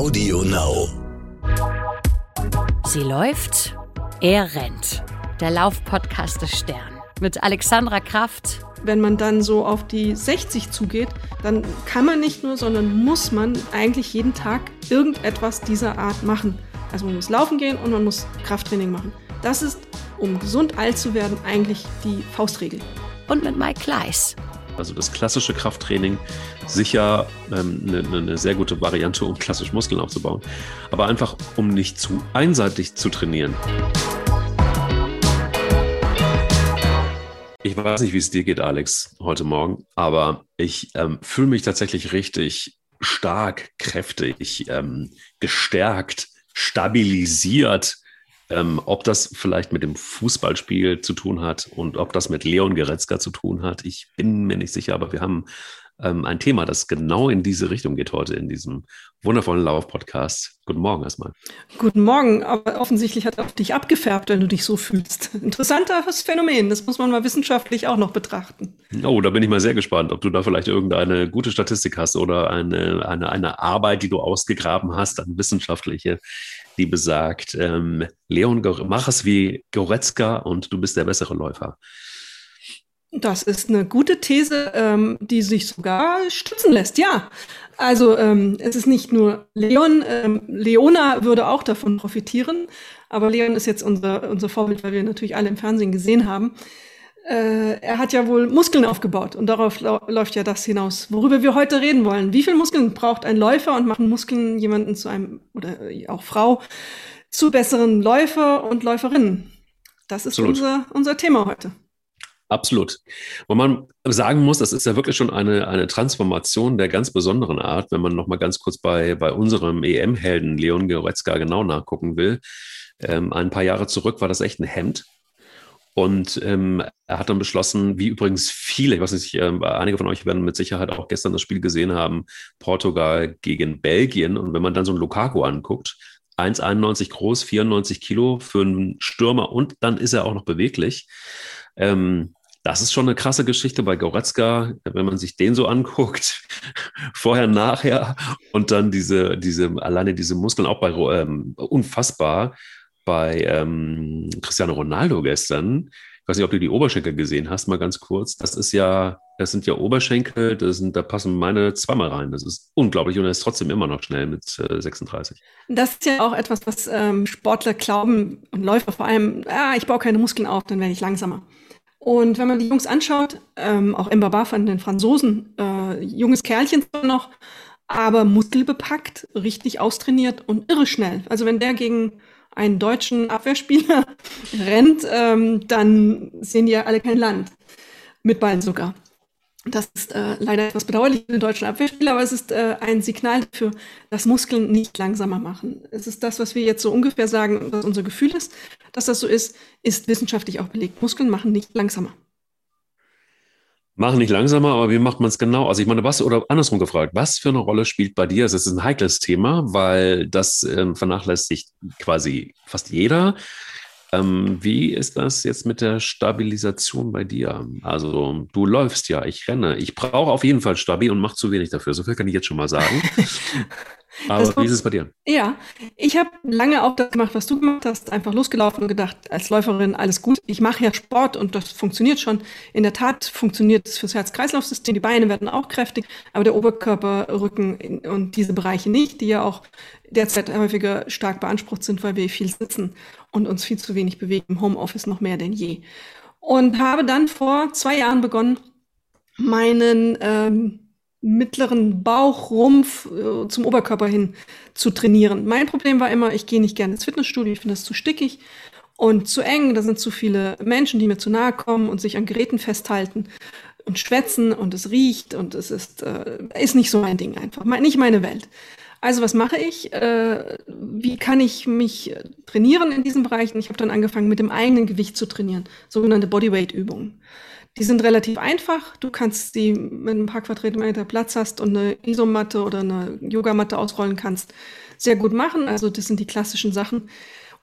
Audio Now. Sie läuft, er rennt. Der Laufpodcast des Stern. Mit Alexandra Kraft. Wenn man dann so auf die 60 zugeht, dann kann man nicht nur, sondern muss man eigentlich jeden Tag irgendetwas dieser Art machen. Also man muss laufen gehen und man muss Krafttraining machen. Das ist, um gesund alt zu werden, eigentlich die Faustregel. Und mit Mike Kleiss. Also das klassische Krafttraining sicher ähm, eine, eine sehr gute Variante, um klassisch Muskeln aufzubauen, aber einfach um nicht zu einseitig zu trainieren. Ich weiß nicht, wie es dir geht, Alex, heute Morgen, aber ich ähm, fühle mich tatsächlich richtig stark, kräftig, ähm, gestärkt, stabilisiert ähm, ob das vielleicht mit dem Fußballspiel zu tun hat und ob das mit Leon Goretzka zu tun hat, ich bin mir nicht sicher, aber wir haben ähm, ein Thema, das genau in diese Richtung geht heute in diesem wundervollen Lauf-Podcast. Guten Morgen erstmal. Guten Morgen, aber offensichtlich hat er auf dich abgefärbt, wenn du dich so fühlst. Interessantes Phänomen, das muss man mal wissenschaftlich auch noch betrachten. Oh, da bin ich mal sehr gespannt, ob du da vielleicht irgendeine gute Statistik hast oder eine, eine, eine Arbeit, die du ausgegraben hast, eine wissenschaftliche, die besagt, ähm, Leon, mach es wie Goretzka und du bist der bessere Läufer. Das ist eine gute These, ähm, die sich sogar stützen lässt, ja. Also ähm, es ist nicht nur Leon, ähm, Leona würde auch davon profitieren, aber Leon ist jetzt unser, unser Vorbild, weil wir natürlich alle im Fernsehen gesehen haben. Äh, er hat ja wohl Muskeln aufgebaut und darauf läuft ja das hinaus, worüber wir heute reden wollen. Wie viel Muskeln braucht ein Läufer und machen Muskeln jemanden zu einem oder auch Frau zu besseren Läufer und Läuferinnen? Das ist unser, unser Thema heute. Absolut. Wo man sagen muss, das ist ja wirklich schon eine, eine Transformation der ganz besonderen Art, wenn man noch mal ganz kurz bei, bei unserem EM-Helden Leon Goretzka genau nachgucken will. Ähm, ein paar Jahre zurück war das echt ein Hemd. Und ähm, er hat dann beschlossen, wie übrigens viele, ich weiß nicht, äh, einige von euch werden mit Sicherheit auch gestern das Spiel gesehen haben, Portugal gegen Belgien. Und wenn man dann so einen Lukaku anguckt, 1,91 groß, 94 Kilo für einen Stürmer und dann ist er auch noch beweglich. Ähm, das ist schon eine krasse Geschichte bei Goretzka, wenn man sich den so anguckt, vorher, nachher und dann diese, diese, alleine diese Muskeln auch bei ähm, unfassbar bei ähm, Cristiano Ronaldo gestern. Ich weiß nicht, ob du die Oberschenkel gesehen hast, mal ganz kurz. Das ist ja, das sind ja Oberschenkel, das sind, da passen meine zweimal rein. Das ist unglaublich und er ist trotzdem immer noch schnell mit äh, 36. Das ist ja auch etwas, was ähm, Sportler glauben und Läufer vor allem, ah, ich baue keine Muskeln auf, dann werde ich langsamer. Und wenn man die Jungs anschaut, ähm, auch Mbaba von den Franzosen, äh, junges Kerlchen noch, aber muskelbepackt, richtig austrainiert und irre schnell. Also wenn der gegen einen deutschen Abwehrspieler rennt, ähm, dann sehen die ja alle kein Land. Mit Ball sogar. Das ist äh, leider etwas bedauerlich für den deutschen Abwehrspieler, aber es ist äh, ein Signal dafür, dass Muskeln nicht langsamer machen. Es ist das, was wir jetzt so ungefähr sagen, was unser Gefühl ist. Dass das so ist, ist wissenschaftlich auch belegt. Muskeln machen nicht langsamer. Machen nicht langsamer, aber wie macht man es genau? Also ich meine, was, oder andersrum gefragt, was für eine Rolle spielt bei dir? Das ist ein heikles Thema, weil das ähm, vernachlässigt quasi fast jeder. Ähm, wie ist das jetzt mit der Stabilisation bei dir? Also du läufst ja, ich renne. Ich brauche auf jeden Fall Stabi und mache zu wenig dafür. So viel kann ich jetzt schon mal sagen. Aber das wie ist es bei dir? Ja, ich habe lange auch das gemacht, was du gemacht hast, einfach losgelaufen und gedacht, als Läuferin alles gut. Ich mache ja Sport und das funktioniert schon. In der Tat funktioniert es fürs Herz-Kreislauf-System. Die Beine werden auch kräftig, aber der Oberkörper, Rücken und diese Bereiche nicht, die ja auch derzeit häufiger stark beansprucht sind, weil wir viel sitzen und uns viel zu wenig bewegen, im Homeoffice noch mehr denn je. Und habe dann vor zwei Jahren begonnen, meinen ähm, mittleren Bauchrumpf äh, zum Oberkörper hin zu trainieren. Mein Problem war immer, ich gehe nicht gerne ins Fitnessstudio, ich finde das zu stickig und zu eng. Da sind zu viele Menschen, die mir zu nahe kommen und sich an Geräten festhalten und schwätzen und es riecht und es ist, äh, ist nicht so mein Ding einfach, nicht meine Welt. Also was mache ich? Äh, wie kann ich mich trainieren in diesen Bereichen? Ich habe dann angefangen, mit dem eigenen Gewicht zu trainieren, sogenannte Bodyweight-Übungen. Die sind relativ einfach. Du kannst die, wenn ein paar Quadratmeter Platz hast und eine Isomatte oder eine Yogamatte ausrollen kannst, sehr gut machen. Also das sind die klassischen Sachen.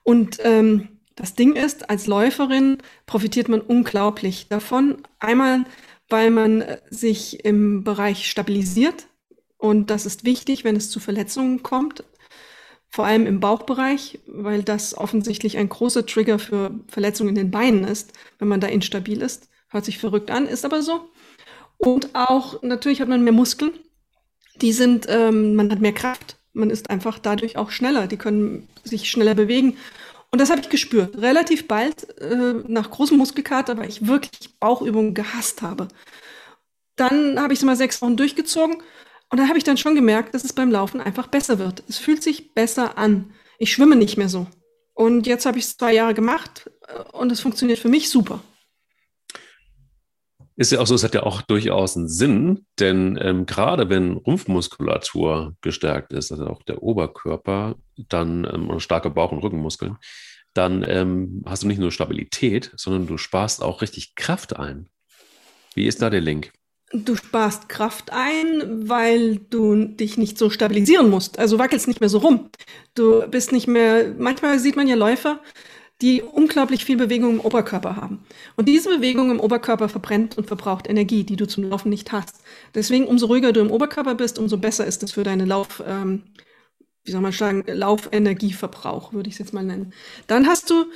Und ähm, das Ding ist, als Läuferin profitiert man unglaublich davon. Einmal, weil man sich im Bereich stabilisiert. Und das ist wichtig, wenn es zu Verletzungen kommt. vor allem im Bauchbereich, weil das offensichtlich ein großer Trigger für Verletzungen in den Beinen ist, wenn man da instabil ist. Hört sich verrückt an, ist aber so. Und auch natürlich hat man mehr Muskeln. Die sind, ähm, man hat mehr Kraft. Man ist einfach dadurch auch schneller. Die können sich schneller bewegen. Und das habe ich gespürt. Relativ bald, äh, nach großem Muskelkater, weil ich wirklich Bauchübungen gehasst habe. Dann habe ich es mal sechs Wochen durchgezogen und dann habe ich dann schon gemerkt, dass es beim Laufen einfach besser wird. Es fühlt sich besser an. Ich schwimme nicht mehr so. Und jetzt habe ich es zwei Jahre gemacht äh, und es funktioniert für mich super. Ist ja auch so, es hat ja auch durchaus einen Sinn, denn ähm, gerade wenn Rumpfmuskulatur gestärkt ist, also auch der Oberkörper, dann ähm, starke Bauch- und Rückenmuskeln, dann ähm, hast du nicht nur Stabilität, sondern du sparst auch richtig Kraft ein. Wie ist da der Link? Du sparst Kraft ein, weil du dich nicht so stabilisieren musst. Also wackelst nicht mehr so rum. Du bist nicht mehr, manchmal sieht man ja Läufer, die unglaublich viel Bewegung im Oberkörper haben. Und diese Bewegung im Oberkörper verbrennt und verbraucht Energie, die du zum Laufen nicht hast. Deswegen, umso ruhiger du im Oberkörper bist, umso besser ist es für deine Lauf, ähm, wie soll man sagen, Laufenergieverbrauch, würde ich es jetzt mal nennen. Dann hast du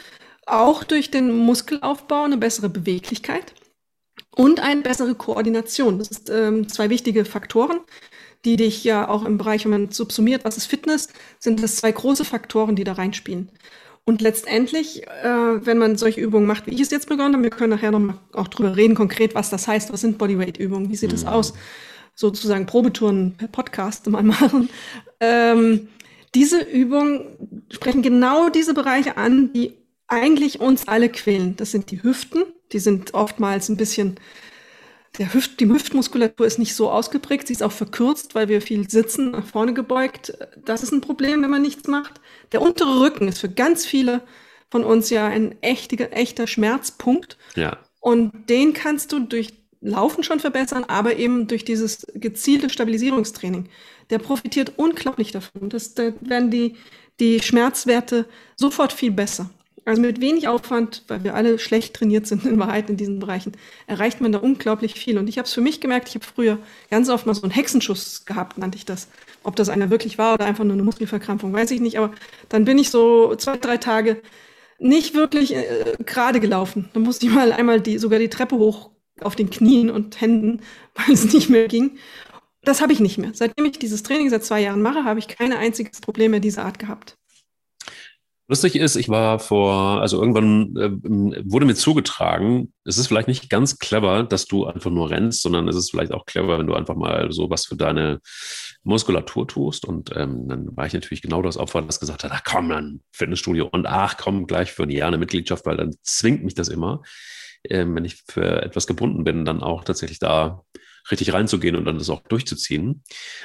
auch durch den Muskelaufbau eine bessere Beweglichkeit und eine bessere Koordination. Das sind ähm, zwei wichtige Faktoren, die dich ja auch im Bereich, wenn man subsumiert, was ist Fitness, sind das zwei große Faktoren, die da reinspielen. Und letztendlich, äh, wenn man solche Übungen macht, wie ich es jetzt begonnen habe, wir können nachher noch mal auch drüber reden, konkret, was das heißt, was sind Bodyweight-Übungen, wie sieht mhm. das aus, sozusagen Probetouren per Podcast mal machen. Ähm, diese Übungen sprechen genau diese Bereiche an, die eigentlich uns alle quälen. Das sind die Hüften, die sind oftmals ein bisschen, der Hüft, die Hüftmuskulatur ist nicht so ausgeprägt, sie ist auch verkürzt, weil wir viel sitzen, nach vorne gebeugt. Das ist ein Problem, wenn man nichts macht. Der untere Rücken ist für ganz viele von uns ja ein echter, echter Schmerzpunkt. Ja. Und den kannst du durch Laufen schon verbessern, aber eben durch dieses gezielte Stabilisierungstraining. Der profitiert unglaublich davon. Das, da werden die, die Schmerzwerte sofort viel besser. Also mit wenig Aufwand, weil wir alle schlecht trainiert sind in Wahrheit in diesen Bereichen, erreicht man da unglaublich viel. Und ich habe es für mich gemerkt, ich habe früher ganz oft mal so einen Hexenschuss gehabt, nannte ich das. Ob das einer wirklich war oder einfach nur eine Muskelverkrampfung, weiß ich nicht. Aber dann bin ich so zwei, drei Tage nicht wirklich äh, gerade gelaufen. Dann musste ich mal einmal die, sogar die Treppe hoch auf den Knien und Händen, weil es nicht mehr ging. Das habe ich nicht mehr. Seitdem ich dieses Training seit zwei Jahren mache, habe ich kein einziges Problem mehr dieser Art gehabt. Lustig ist, ich war vor, also irgendwann äh, wurde mir zugetragen, es ist vielleicht nicht ganz clever, dass du einfach nur rennst, sondern es ist vielleicht auch clever, wenn du einfach mal so was für deine Muskulatur tust. Und ähm, dann war ich natürlich genau das Opfer, das gesagt hat, ach komm, dann Fitnessstudio und ach komm, gleich für ein Jahr eine Mitgliedschaft, weil dann zwingt mich das immer, ähm, wenn ich für etwas gebunden bin, dann auch tatsächlich da richtig reinzugehen und dann das auch durchzuziehen.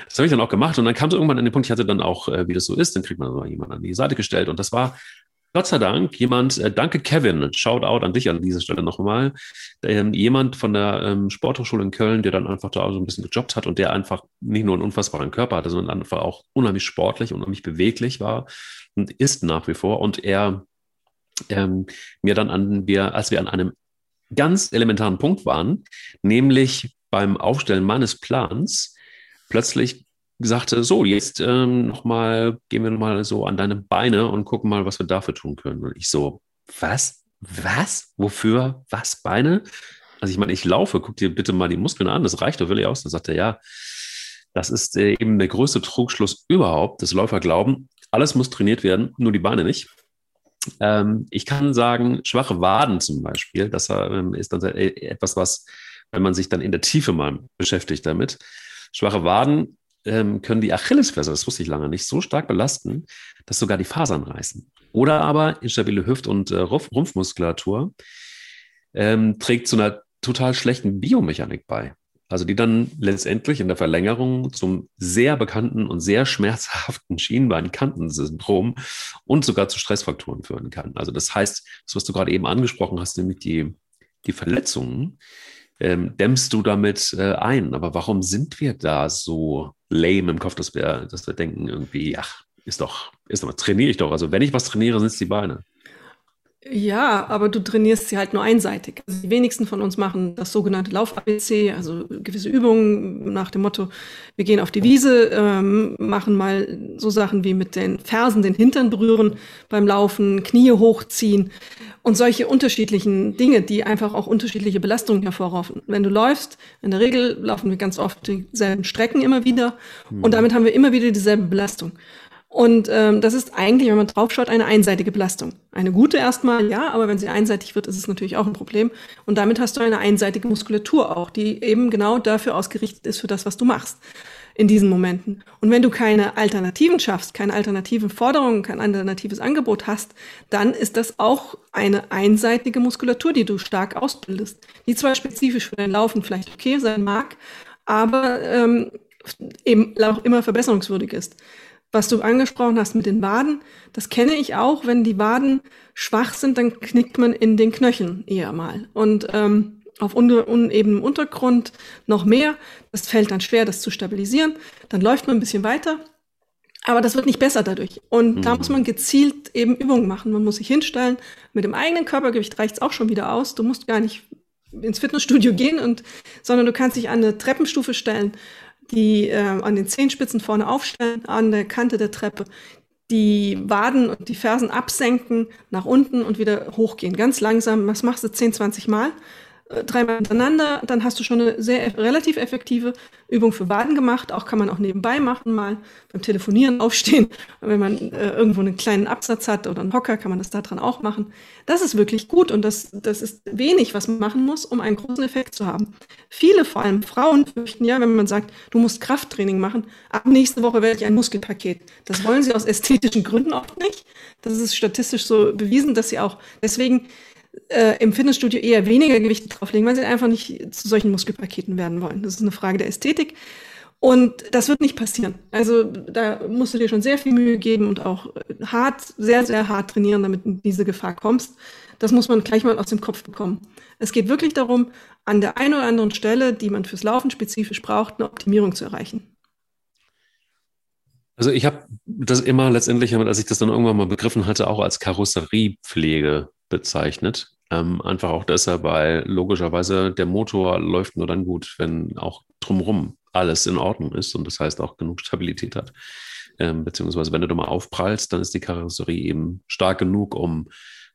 Das habe ich dann auch gemacht und dann kam es irgendwann an den Punkt, ich hatte dann auch, äh, wie das so ist, dann kriegt man mal jemanden an die Seite gestellt und das war Gott sei Dank jemand, äh, danke Kevin, Shoutout an dich an dieser Stelle nochmal, ähm, jemand von der ähm, Sporthochschule in Köln, der dann einfach da so ein bisschen gejobbt hat und der einfach nicht nur einen unfassbaren Körper hatte, sondern einfach auch unheimlich sportlich, unheimlich beweglich war und ist nach wie vor und er ähm, mir dann an wir, als wir an einem ganz elementaren Punkt waren, nämlich beim Aufstellen meines Plans plötzlich sagte, so, jetzt ähm, nochmal, gehen wir nochmal so an deine Beine und gucken mal, was wir dafür tun können. Und ich so, was? Was? Wofür? Was? Beine? Also ich meine, ich laufe, guck dir bitte mal die Muskeln an, das reicht doch wirklich aus. Dann sagt er, ja, das ist äh, eben der größte Trugschluss überhaupt, das Läufer glauben, alles muss trainiert werden, nur die Beine nicht. Ähm, ich kann sagen, schwache Waden zum Beispiel, das ähm, ist dann äh, etwas, was wenn man sich dann in der Tiefe mal beschäftigt damit. Schwache Waden ähm, können die Achillesferse, das wusste ich lange nicht, so stark belasten, dass sogar die Fasern reißen. Oder aber instabile Hüft- und äh, Rumpfmuskulatur ähm, trägt zu einer total schlechten Biomechanik bei. Also die dann letztendlich in der Verlängerung zum sehr bekannten und sehr schmerzhaften Schienbeinkantensyndrom und sogar zu Stressfaktoren führen kann. Also das heißt, das, was du gerade eben angesprochen hast, nämlich die, die Verletzungen, ähm, dämmst du damit äh, ein. Aber warum sind wir da so lame im Kopf, dass wir, dass wir denken, irgendwie, ach, ist doch, ist doch, trainiere ich doch. Also wenn ich was trainiere, sind es die Beine. Ja, aber du trainierst sie halt nur einseitig. Also die wenigsten von uns machen das sogenannte Lauf-ABC, also gewisse Übungen nach dem Motto, wir gehen auf die Wiese, ähm, machen mal so Sachen wie mit den Fersen den Hintern berühren beim Laufen, Knie hochziehen und solche unterschiedlichen Dinge, die einfach auch unterschiedliche Belastungen hervorrufen. Wenn du läufst, in der Regel laufen wir ganz oft dieselben Strecken immer wieder mhm. und damit haben wir immer wieder dieselbe Belastung. Und ähm, das ist eigentlich, wenn man draufschaut, eine einseitige Belastung. Eine gute erstmal, ja, aber wenn sie einseitig wird, ist es natürlich auch ein Problem. Und damit hast du eine einseitige Muskulatur auch, die eben genau dafür ausgerichtet ist, für das, was du machst in diesen Momenten. Und wenn du keine Alternativen schaffst, keine alternativen Forderungen, kein alternatives Angebot hast, dann ist das auch eine einseitige Muskulatur, die du stark ausbildest, die zwar spezifisch für dein Laufen vielleicht okay sein mag, aber ähm, eben auch immer verbesserungswürdig ist was du angesprochen hast mit den Waden, das kenne ich auch. Wenn die Waden schwach sind, dann knickt man in den Knöcheln eher mal. Und ähm, auf unebenem Untergrund noch mehr. Das fällt dann schwer, das zu stabilisieren. Dann läuft man ein bisschen weiter. Aber das wird nicht besser dadurch. Und mhm. da muss man gezielt eben Übungen machen. Man muss sich hinstellen. Mit dem eigenen Körpergewicht reicht es auch schon wieder aus. Du musst gar nicht ins Fitnessstudio gehen und, sondern du kannst dich an eine Treppenstufe stellen die äh, an den Zehenspitzen vorne aufstellen, an der Kante der Treppe, die Waden und die Fersen absenken, nach unten und wieder hochgehen. Ganz langsam, das machst du 10, 20 Mal. Äh, dreimal hintereinander, dann hast du schon eine sehr relativ effektive Übung für Waden gemacht. Auch kann man auch nebenbei machen, mal beim Telefonieren aufstehen. Wenn man äh, irgendwo einen kleinen Absatz hat oder einen Hocker, kann man das daran auch machen. Das ist wirklich gut und das, das ist wenig, was man machen muss, um einen großen Effekt zu haben. Viele, vor allem Frauen, fürchten ja, wenn man sagt, du musst Krafttraining machen, ab nächste Woche werde ich ein Muskelpaket. Das wollen sie aus ästhetischen Gründen auch nicht. Das ist statistisch so bewiesen, dass sie auch deswegen äh, im Fitnessstudio eher weniger Gewicht drauflegen, weil sie einfach nicht zu solchen Muskelpaketen werden wollen. Das ist eine Frage der Ästhetik. Und das wird nicht passieren. Also da musst du dir schon sehr viel Mühe geben und auch äh, hart, sehr, sehr hart trainieren, damit du in diese Gefahr kommst. Das muss man gleich mal aus dem Kopf bekommen. Es geht wirklich darum, an der einen oder anderen Stelle, die man fürs Laufen spezifisch braucht, eine Optimierung zu erreichen. Also ich habe das immer letztendlich, als ich das dann irgendwann mal begriffen hatte, auch als Karosseriepflege bezeichnet. Ähm, einfach auch deshalb, weil logischerweise der Motor läuft nur dann gut, wenn auch drumherum alles in Ordnung ist und das heißt auch genug Stabilität hat. Ähm, beziehungsweise wenn du da mal aufprallst, dann ist die Karosserie eben stark genug, um,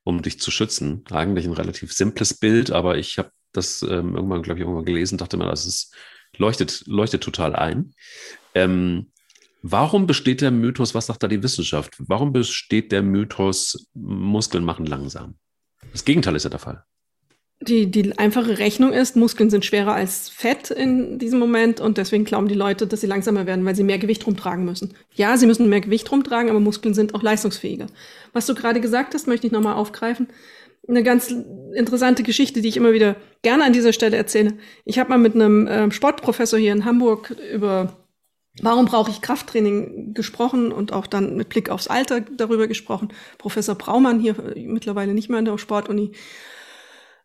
um dich zu schützen. Eigentlich ein relativ simples Bild, aber ich habe das ähm, irgendwann, glaube ich, irgendwann gelesen, dachte mir, das ist, leuchtet, leuchtet total ein. Ähm, warum besteht der Mythos, was sagt da die Wissenschaft? Warum besteht der Mythos, Muskeln machen langsam? Das Gegenteil ist ja der Fall. Die, die einfache Rechnung ist, Muskeln sind schwerer als Fett in diesem Moment und deswegen glauben die Leute, dass sie langsamer werden, weil sie mehr Gewicht rumtragen müssen. Ja, sie müssen mehr Gewicht rumtragen, aber Muskeln sind auch leistungsfähiger. Was du gerade gesagt hast, möchte ich nochmal aufgreifen. Eine ganz interessante Geschichte, die ich immer wieder gerne an dieser Stelle erzähle. Ich habe mal mit einem äh, Sportprofessor hier in Hamburg über Warum brauche ich Krafttraining gesprochen und auch dann mit Blick aufs Alter darüber gesprochen. Professor Braumann hier mittlerweile nicht mehr an der Sportuni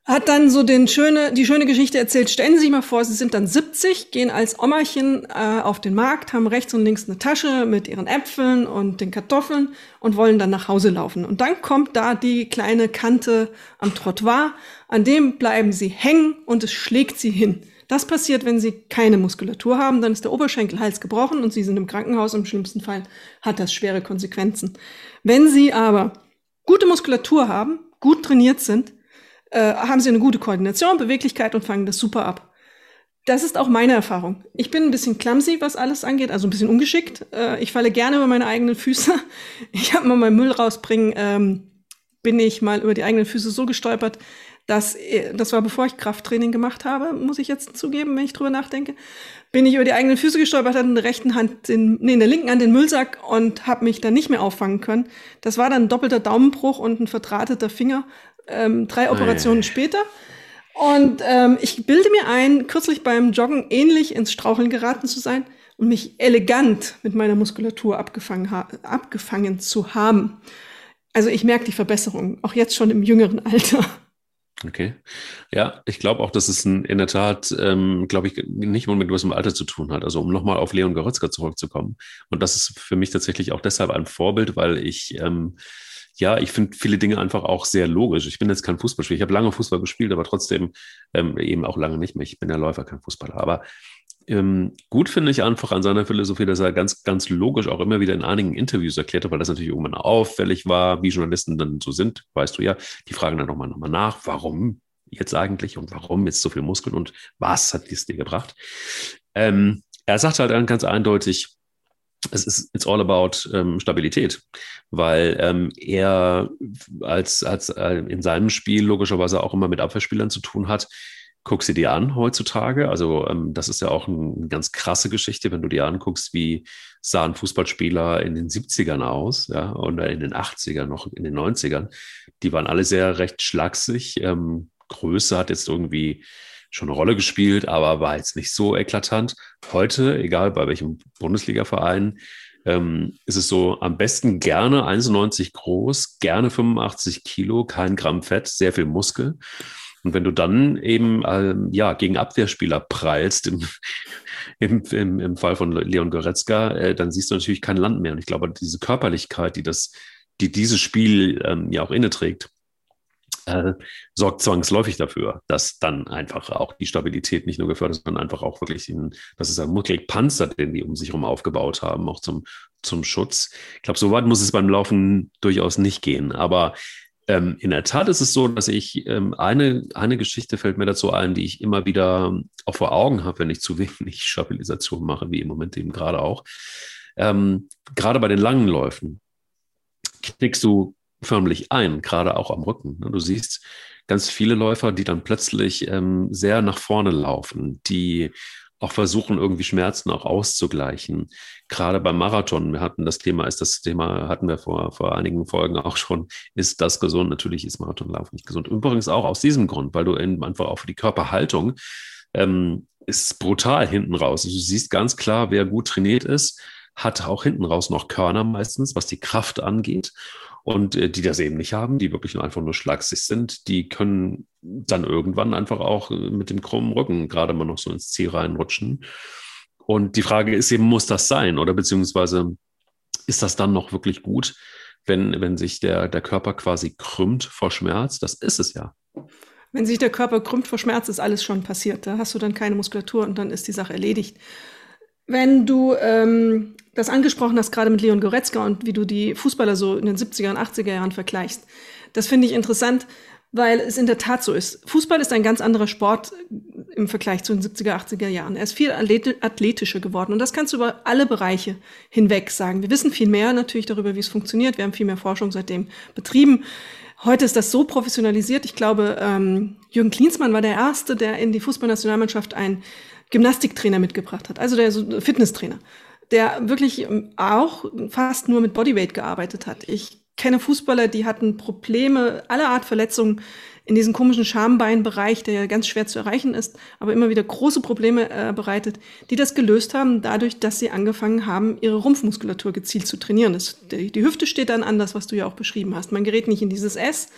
hat dann so den schöne, die schöne Geschichte erzählt. Stellen Sie sich mal vor, Sie sind dann 70, gehen als Omachen äh, auf den Markt, haben rechts und links eine Tasche mit Ihren Äpfeln und den Kartoffeln und wollen dann nach Hause laufen. Und dann kommt da die kleine Kante am Trottoir, an dem bleiben Sie hängen und es schlägt Sie hin. Das passiert, wenn Sie keine Muskulatur haben, dann ist der Oberschenkelhals gebrochen und Sie sind im Krankenhaus. Im schlimmsten Fall hat das schwere Konsequenzen. Wenn Sie aber gute Muskulatur haben, gut trainiert sind, äh, haben Sie eine gute Koordination, Beweglichkeit und fangen das super ab. Das ist auch meine Erfahrung. Ich bin ein bisschen clumsy, was alles angeht, also ein bisschen ungeschickt. Äh, ich falle gerne über meine eigenen Füße. Ich habe mal meinen Müll rausbringen, ähm, bin ich mal über die eigenen Füße so gestolpert, das, äh, das war bevor ich Krafttraining gemacht habe, muss ich jetzt zugeben, wenn ich drüber nachdenke, bin ich über die eigenen Füße gestolpert, hatte in der rechten Hand den, nee, in der linken Hand den Müllsack und habe mich dann nicht mehr auffangen können. Das war dann ein doppelter Daumenbruch und ein verdrahteter Finger, ähm, drei Operationen hey. später. Und ähm, ich bilde mir ein, kürzlich beim Joggen ähnlich ins Straucheln geraten zu sein und mich elegant mit meiner Muskulatur abgefangen, abgefangen zu haben. Also ich merke die Verbesserung, auch jetzt schon im jüngeren Alter. Okay. Ja, ich glaube auch, dass es ein, in der Tat, ähm, glaube ich, nicht mit gewissem Alter zu tun hat. Also um nochmal auf Leon Goretzka zurückzukommen. Und das ist für mich tatsächlich auch deshalb ein Vorbild, weil ich ähm, ja, ich finde viele Dinge einfach auch sehr logisch. Ich bin jetzt kein Fußballspieler. Ich habe lange Fußball gespielt, aber trotzdem ähm, eben auch lange nicht mehr. Ich bin ja Läufer, kein Fußballer. Aber ähm, gut finde ich einfach an seiner Philosophie, dass er ganz, ganz logisch auch immer wieder in einigen Interviews erklärt hat, weil das natürlich irgendwann auffällig war, wie Journalisten dann so sind, weißt du ja. Die fragen dann nochmal noch mal nach, warum jetzt eigentlich und warum jetzt so viel Muskeln und was hat dies dir gebracht? Ähm, er sagt halt ganz eindeutig, es ist it's all about ähm, Stabilität, weil ähm, er als, als äh, in seinem Spiel logischerweise auch immer mit Abwehrspielern zu tun hat, guck sie dir an heutzutage. Also ähm, das ist ja auch eine ein ganz krasse Geschichte, wenn du dir anguckst, wie sahen Fußballspieler in den 70ern aus, ja, oder in den 80ern, noch in den 90ern. Die waren alle sehr recht schlaksig. Ähm, Größe hat jetzt irgendwie schon eine Rolle gespielt, aber war jetzt nicht so eklatant. Heute, egal bei welchem Bundesliga-Verein, ähm, ist es so am besten gerne 1,90 groß, gerne 85 Kilo, kein Gramm Fett, sehr viel Muskel. Und wenn du dann eben ähm, ja, gegen Abwehrspieler prallst, im, im, im, im Fall von Leon Goretzka, äh, dann siehst du natürlich kein Land mehr. Und ich glaube, diese Körperlichkeit, die, das, die dieses Spiel ähm, ja auch inne trägt, äh, sorgt zwangsläufig dafür, dass dann einfach auch die Stabilität nicht nur gefördert sondern einfach auch wirklich, in, das ist ein Muskelpanzer, den die um sich herum aufgebaut haben, auch zum, zum Schutz. Ich glaube, so weit muss es beim Laufen durchaus nicht gehen. Aber ähm, in der Tat ist es so, dass ich ähm, eine, eine Geschichte fällt mir dazu ein, die ich immer wieder auch vor Augen habe, wenn ich zu wenig Stabilisation mache, wie im Moment eben gerade auch. Ähm, gerade bei den langen Läufen knickst du förmlich ein, gerade auch am Rücken. Ne? Du siehst ganz viele Läufer, die dann plötzlich ähm, sehr nach vorne laufen, die auch versuchen, irgendwie Schmerzen auch auszugleichen. Gerade beim Marathon, wir hatten das Thema, ist das Thema, hatten wir vor, vor einigen Folgen auch schon, ist das gesund? Natürlich ist Marathonlauf nicht gesund. Übrigens auch aus diesem Grund, weil du einfach auch für die Körperhaltung ähm, ist brutal hinten raus. Also du siehst ganz klar, wer gut trainiert ist, hat auch hinten raus noch Körner meistens, was die Kraft angeht. Und äh, die das eben nicht haben, die wirklich nur einfach nur schlagsig sind, die können dann irgendwann einfach auch äh, mit dem krummen Rücken gerade mal noch so ins Ziel reinrutschen. Und die Frage ist eben, muss das sein? Oder beziehungsweise ist das dann noch wirklich gut, wenn, wenn sich der, der Körper quasi krümmt vor Schmerz? Das ist es ja. Wenn sich der Körper krümmt vor Schmerz, ist alles schon passiert. Da hast du dann keine Muskulatur und dann ist die Sache erledigt. Wenn du ähm, das angesprochen hast, gerade mit Leon Goretzka und wie du die Fußballer so in den 70er und 80er Jahren vergleichst, das finde ich interessant, weil es in der Tat so ist. Fußball ist ein ganz anderer Sport im Vergleich zu den 70er, 80er Jahren. Er ist viel athletischer geworden und das kannst du über alle Bereiche hinweg sagen. Wir wissen viel mehr natürlich darüber, wie es funktioniert. Wir haben viel mehr Forschung seitdem betrieben. Heute ist das so professionalisiert. Ich glaube, ähm, Jürgen Klinsmann war der Erste, der in die Fußballnationalmannschaft ein Gymnastiktrainer mitgebracht hat, also der Fitnesstrainer, der wirklich ähm, auch fast nur mit Bodyweight gearbeitet hat. Ich kenne Fußballer, die hatten Probleme aller Art Verletzungen in diesem komischen Schambeinbereich, der ja ganz schwer zu erreichen ist, aber immer wieder große Probleme äh, bereitet, die das gelöst haben, dadurch, dass sie angefangen haben, ihre Rumpfmuskulatur gezielt zu trainieren. Das, die, die Hüfte steht dann anders, was du ja auch beschrieben hast. Man gerät nicht in dieses S,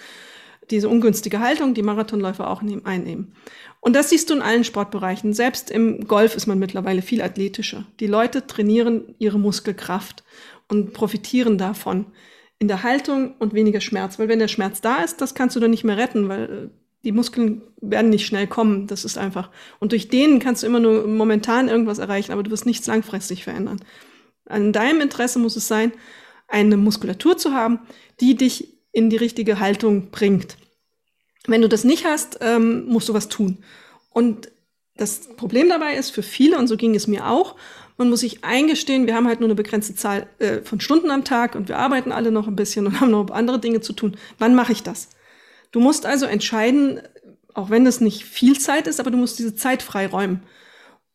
diese ungünstige Haltung, die Marathonläufer auch nehmen, einnehmen. Und das siehst du in allen Sportbereichen. Selbst im Golf ist man mittlerweile viel athletischer. Die Leute trainieren ihre Muskelkraft und profitieren davon in der Haltung und weniger Schmerz. Weil wenn der Schmerz da ist, das kannst du dann nicht mehr retten, weil äh, die Muskeln werden nicht schnell kommen. Das ist einfach. Und durch denen kannst du immer nur momentan irgendwas erreichen, aber du wirst nichts langfristig verändern. An deinem Interesse muss es sein, eine Muskulatur zu haben, die dich in die richtige Haltung bringt. Wenn du das nicht hast, ähm, musst du was tun. Und das Problem dabei ist für viele, und so ging es mir auch, man muss sich eingestehen, wir haben halt nur eine begrenzte Zahl äh, von Stunden am Tag und wir arbeiten alle noch ein bisschen und haben noch andere Dinge zu tun. Wann mache ich das? Du musst also entscheiden, auch wenn das nicht viel Zeit ist, aber du musst diese Zeit freiräumen.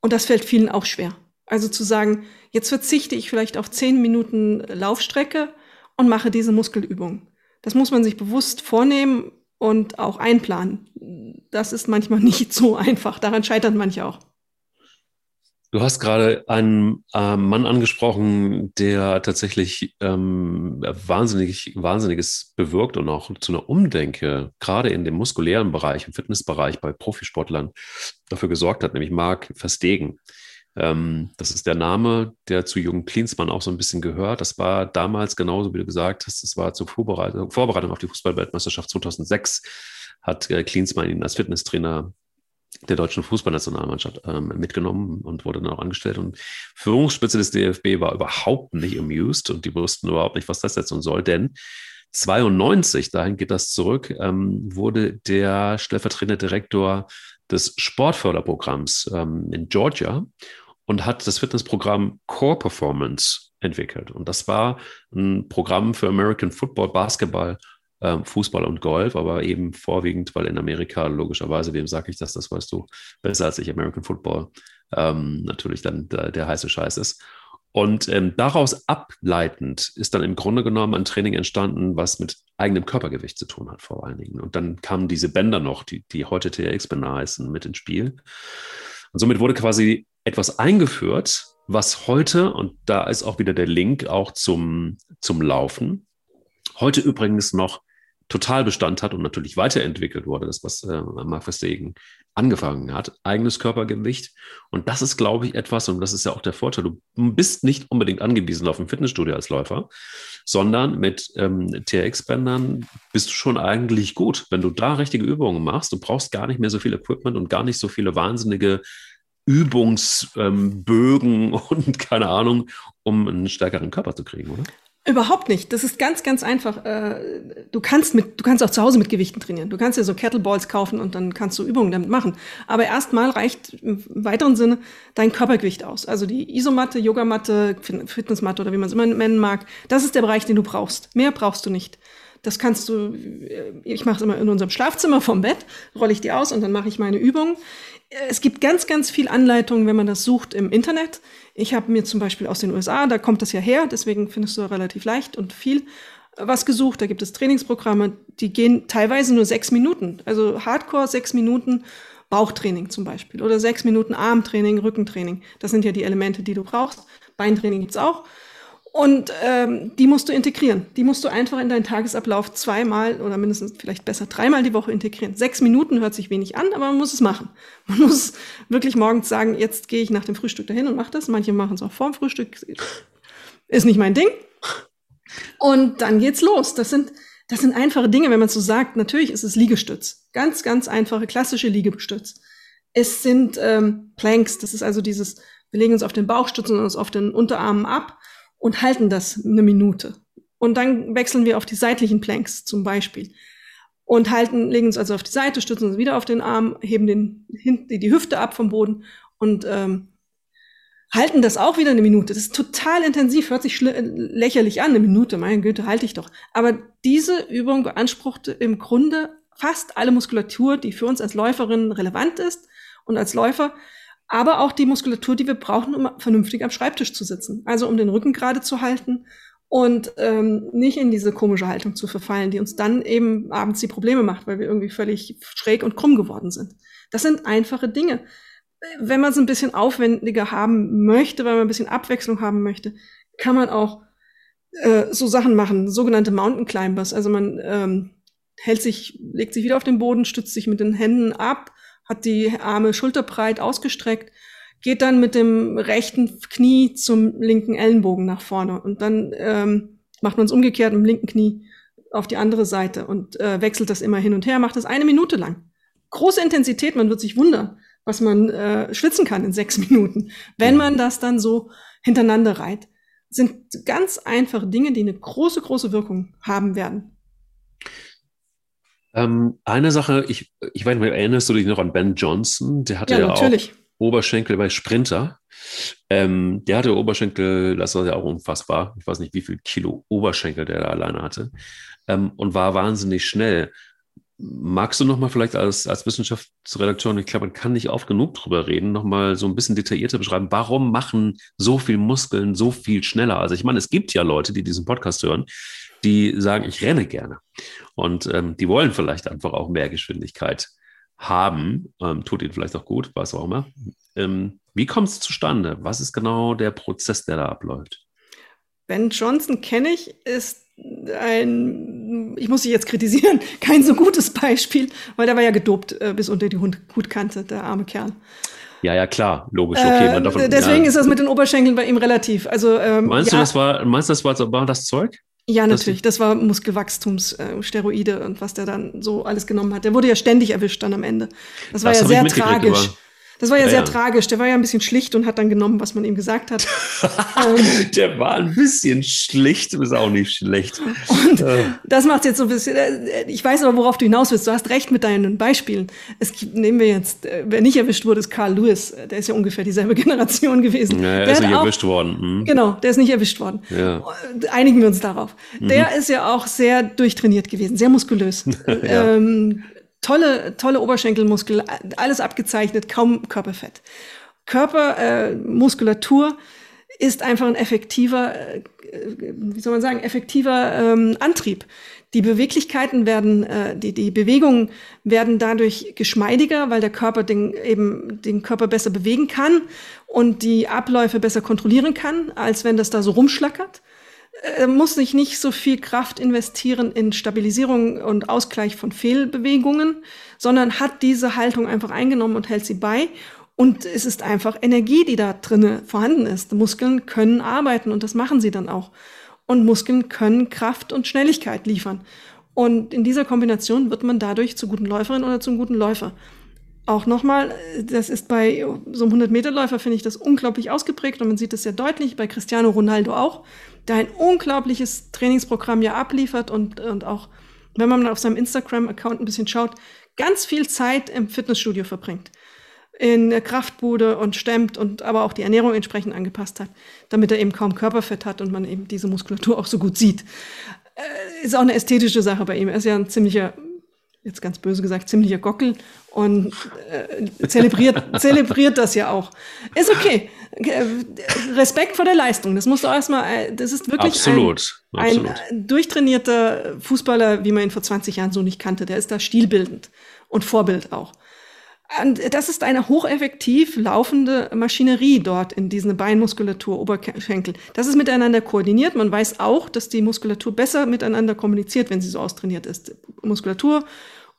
Und das fällt vielen auch schwer. Also zu sagen, jetzt verzichte ich vielleicht auf zehn Minuten Laufstrecke und mache diese Muskelübung. Das muss man sich bewusst vornehmen und auch einplanen. Das ist manchmal nicht so einfach. Daran scheitern manche auch. Du hast gerade einen äh, Mann angesprochen, der tatsächlich ähm, wahnsinnig, Wahnsinniges bewirkt und auch zu einer Umdenke, gerade in dem muskulären Bereich, im Fitnessbereich bei Profisportlern, dafür gesorgt hat, nämlich Marc Verstegen. Ähm, das ist der Name, der zu Jürgen Klinsmann auch so ein bisschen gehört. Das war damals genauso, wie du gesagt hast, das war zur Vorbereitung, Vorbereitung auf die Fußballweltmeisterschaft 2006, hat äh, Klinsmann ihn als Fitnesstrainer der deutschen Fußballnationalmannschaft ähm, mitgenommen und wurde dann auch angestellt. Und Führungsspitze des DFB war überhaupt nicht amused und die wussten überhaupt nicht, was das jetzt soll, denn 92, dahin geht das zurück, ähm, wurde der stellvertretende Direktor des Sportförderprogramms ähm, in Georgia und hat das Fitnessprogramm Core Performance entwickelt. Und das war ein Programm für American Football, Basketball, ähm, Fußball und Golf, aber eben vorwiegend, weil in Amerika logischerweise, wem sage ich das, das weißt du besser als ich, American Football ähm, natürlich dann der, der heiße Scheiß ist. Und ähm, daraus ableitend ist dann im Grunde genommen ein Training entstanden, was mit eigenem Körpergewicht zu tun hat, vor allen Dingen. Und dann kamen diese Bänder noch, die, die heute TRX-Bänder heißen, mit ins Spiel. Und somit wurde quasi etwas eingeführt, was heute, und da ist auch wieder der Link auch zum, zum Laufen, heute übrigens noch total Bestand hat und natürlich weiterentwickelt wurde, das, was äh, Mark Verstegen angefangen hat, eigenes Körpergewicht. Und das ist, glaube ich, etwas, und das ist ja auch der Vorteil, du bist nicht unbedingt angewiesen auf ein Fitnessstudio als Läufer, sondern mit ähm, TRX-Bändern bist du schon eigentlich gut. Wenn du da richtige Übungen machst, du brauchst gar nicht mehr so viel Equipment und gar nicht so viele wahnsinnige Übungsbögen ähm, und keine Ahnung, um einen stärkeren Körper zu kriegen, oder? Überhaupt nicht. Das ist ganz, ganz einfach. Äh, du kannst mit, du kannst auch zu Hause mit Gewichten trainieren. Du kannst dir so Kettleballs kaufen und dann kannst du Übungen damit machen. Aber erstmal reicht im weiteren Sinne dein Körpergewicht aus. Also die Isomatte, Yogamatte, Fitnessmatte oder wie man es immer nennen mag. Das ist der Bereich, den du brauchst. Mehr brauchst du nicht. Das kannst du, äh, ich mache es immer in unserem Schlafzimmer vom Bett, rolle ich die aus und dann mache ich meine Übungen. Es gibt ganz, ganz viel Anleitungen, wenn man das sucht im Internet. Ich habe mir zum Beispiel aus den USA, da kommt das ja her, deswegen findest du relativ leicht und viel äh, was gesucht. Da gibt es Trainingsprogramme, die gehen teilweise nur sechs Minuten. Also Hardcore sechs Minuten Bauchtraining zum Beispiel oder sechs Minuten Armtraining, Rückentraining. Das sind ja die Elemente, die du brauchst. Beintraining gibt's auch. Und ähm, die musst du integrieren. Die musst du einfach in deinen Tagesablauf zweimal oder mindestens vielleicht besser dreimal die Woche integrieren. Sechs Minuten hört sich wenig an, aber man muss es machen. Man muss wirklich morgens sagen, jetzt gehe ich nach dem Frühstück dahin und mache das. Manche machen es auch vorm Frühstück. Ist nicht mein Ding. Und dann geht's los. Das sind, das sind einfache Dinge, wenn man so sagt. Natürlich ist es Liegestütz. Ganz, ganz einfache, klassische Liegestütz. Es sind ähm, Planks. Das ist also dieses, wir legen uns auf den Bauch, stützen uns auf den Unterarmen ab und halten das eine Minute. Und dann wechseln wir auf die seitlichen Planks zum Beispiel und halten, legen uns also auf die Seite, stützen uns wieder auf den Arm, heben den, die Hüfte ab vom Boden und ähm, halten das auch wieder eine Minute. Das ist total intensiv, hört sich lächerlich an, eine Minute, meine Güte, halte ich doch. Aber diese Übung beanspruchte im Grunde fast alle Muskulatur, die für uns als Läuferin relevant ist und als Läufer aber auch die Muskulatur, die wir brauchen, um vernünftig am Schreibtisch zu sitzen. Also um den Rücken gerade zu halten und ähm, nicht in diese komische Haltung zu verfallen, die uns dann eben abends die Probleme macht, weil wir irgendwie völlig schräg und krumm geworden sind. Das sind einfache Dinge. Wenn man es ein bisschen aufwendiger haben möchte, weil man ein bisschen Abwechslung haben möchte, kann man auch äh, so Sachen machen, sogenannte Mountain Climbers. Also man ähm, hält sich, legt sich wieder auf den Boden, stützt sich mit den Händen ab hat die Arme schulterbreit ausgestreckt, geht dann mit dem rechten Knie zum linken Ellenbogen nach vorne und dann ähm, macht man es umgekehrt mit dem linken Knie auf die andere Seite und äh, wechselt das immer hin und her, macht das eine Minute lang. Große Intensität, man wird sich wundern, was man äh, schwitzen kann in sechs Minuten, wenn man das dann so hintereinander reiht. sind ganz einfache Dinge, die eine große, große Wirkung haben werden. Ähm, eine Sache, ich, ich weiß nicht, erinnerst du dich noch an Ben Johnson? Der hatte ja, ja auch Oberschenkel bei Sprinter. Ähm, der hatte Oberschenkel, das war ja auch unfassbar. Ich weiß nicht, wie viel Kilo Oberschenkel der da alleine hatte. Ähm, und war wahnsinnig schnell. Magst du noch mal vielleicht als, als Wissenschaftsredakteur, ich glaube, man kann nicht oft genug drüber reden, noch mal so ein bisschen detaillierter beschreiben, warum machen so viel Muskeln so viel schneller? Also ich meine, es gibt ja Leute, die diesen Podcast hören, die sagen, ich renne gerne. Und ähm, die wollen vielleicht einfach auch mehr Geschwindigkeit haben. Ähm, tut ihnen vielleicht auch gut, was auch immer. Ähm, wie kommt es zustande? Was ist genau der Prozess, der da abläuft? Ben Johnson kenne ich, ist ein, ich muss dich jetzt kritisieren, kein so gutes Beispiel, weil der war ja gedopt äh, bis unter die Hutkante, der arme Kerl. Ja, ja, klar, logisch, okay. Man davon, deswegen ja. ist das mit den Oberschenkeln bei ihm relativ. Also, ähm, meinst ja, du, das war, meinst das war, war das Zeug? Ja, natürlich. Das war Muskelwachstumssteroide äh, und was der dann so alles genommen hat. Der wurde ja ständig erwischt dann am Ende. Das war das ja sehr tragisch. Das war ja, ja sehr ja. tragisch. Der war ja ein bisschen schlicht und hat dann genommen, was man ihm gesagt hat. ähm, der war ein bisschen schlicht, ist auch nicht schlecht. Und äh. das macht jetzt so ein bisschen. Äh, ich weiß aber, worauf du hinaus willst. Du hast recht mit deinen Beispielen. Es gibt, nehmen wir jetzt, äh, wer nicht erwischt wurde, ist Carl Lewis. Der ist ja ungefähr dieselbe Generation gewesen. Ja, er der ist nicht auch, erwischt worden. Hm. Genau, der ist nicht erwischt worden. Ja. Einigen wir uns darauf. Mhm. Der ist ja auch sehr durchtrainiert gewesen, sehr muskulös. ähm, tolle, tolle Oberschenkelmuskel, alles abgezeichnet, kaum Körperfett. Körpermuskulatur äh, ist einfach ein effektiver, äh, wie soll man sagen, effektiver ähm, Antrieb. Die Beweglichkeiten werden, äh, die, die Bewegungen werden dadurch geschmeidiger, weil der Körper den, eben den Körper besser bewegen kann und die Abläufe besser kontrollieren kann, als wenn das da so rumschlackert muss sich nicht so viel Kraft investieren in Stabilisierung und Ausgleich von Fehlbewegungen, sondern hat diese Haltung einfach eingenommen und hält sie bei. Und es ist einfach Energie, die da drinne vorhanden ist. Muskeln können arbeiten und das machen sie dann auch. Und Muskeln können Kraft und Schnelligkeit liefern. Und in dieser Kombination wird man dadurch zu guten Läuferin oder zum guten Läufer. Auch nochmal, das ist bei so einem 100-Meter-Läufer, finde ich das unglaublich ausgeprägt und man sieht das sehr deutlich, bei Cristiano Ronaldo auch der ein unglaubliches Trainingsprogramm ja abliefert und, und auch, wenn man auf seinem Instagram-Account ein bisschen schaut, ganz viel Zeit im Fitnessstudio verbringt. In der Kraftbude und stemmt und aber auch die Ernährung entsprechend angepasst hat, damit er eben kaum Körperfett hat und man eben diese Muskulatur auch so gut sieht. Äh, ist auch eine ästhetische Sache bei ihm. Er ist ja ein ziemlicher jetzt ganz böse gesagt, ziemlicher Gockel und äh, zelebriert, zelebriert das ja auch. Ist okay. Respekt vor der Leistung. Das musst du erstmal, äh, das ist wirklich absolut, ein, absolut. ein durchtrainierter Fußballer, wie man ihn vor 20 Jahren so nicht kannte. Der ist da stilbildend und Vorbild auch. Und das ist eine hocheffektiv laufende Maschinerie dort in diesen Beinmuskulatur, Oberschenkel. Das ist miteinander koordiniert. Man weiß auch, dass die Muskulatur besser miteinander kommuniziert, wenn sie so austrainiert ist. Muskulatur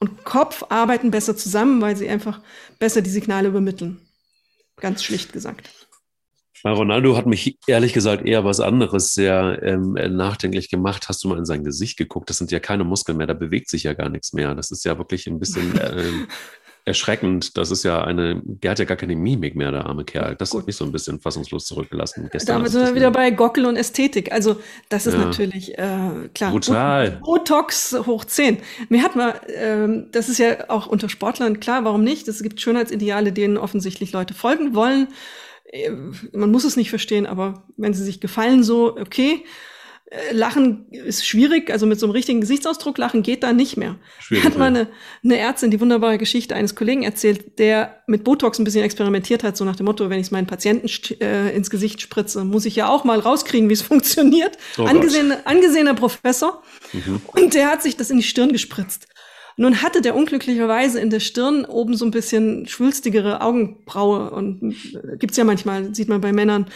und Kopf arbeiten besser zusammen, weil sie einfach besser die Signale übermitteln. Ganz schlicht gesagt. Bei Ronaldo hat mich ehrlich gesagt eher was anderes sehr ähm, nachdenklich gemacht. Hast du mal in sein Gesicht geguckt? Das sind ja keine Muskeln mehr, da bewegt sich ja gar nichts mehr. Das ist ja wirklich ein bisschen ähm, erschreckend. Das ist ja eine, der hat ja gar keine Mimik mehr, der arme Kerl. Das Gut. hat mich so ein bisschen fassungslos zurückgelassen. Gestern da sind wir wieder bei Gockel und Ästhetik. Also das ist ja. natürlich äh, klar. Brutal. Botox hoch 10. Mir hat mal, ähm, das ist ja auch unter Sportlern klar, warum nicht? Es gibt Schönheitsideale, denen offensichtlich Leute folgen wollen. Äh, man muss es nicht verstehen, aber wenn sie sich gefallen, so okay. Lachen ist schwierig, also mit so einem richtigen Gesichtsausdruck lachen geht da nicht mehr. Schwierig, hat mal eine, eine Ärztin die wunderbare Geschichte eines Kollegen erzählt, der mit Botox ein bisschen experimentiert hat, so nach dem Motto, wenn ich es meinen Patienten äh, ins Gesicht spritze, muss ich ja auch mal rauskriegen, wie es funktioniert. Oh Angesehene, angesehener Professor. Mhm. Und der hat sich das in die Stirn gespritzt. Nun hatte der unglücklicherweise in der Stirn oben so ein bisschen schwülstigere Augenbraue und äh, gibt's ja manchmal, sieht man bei Männern.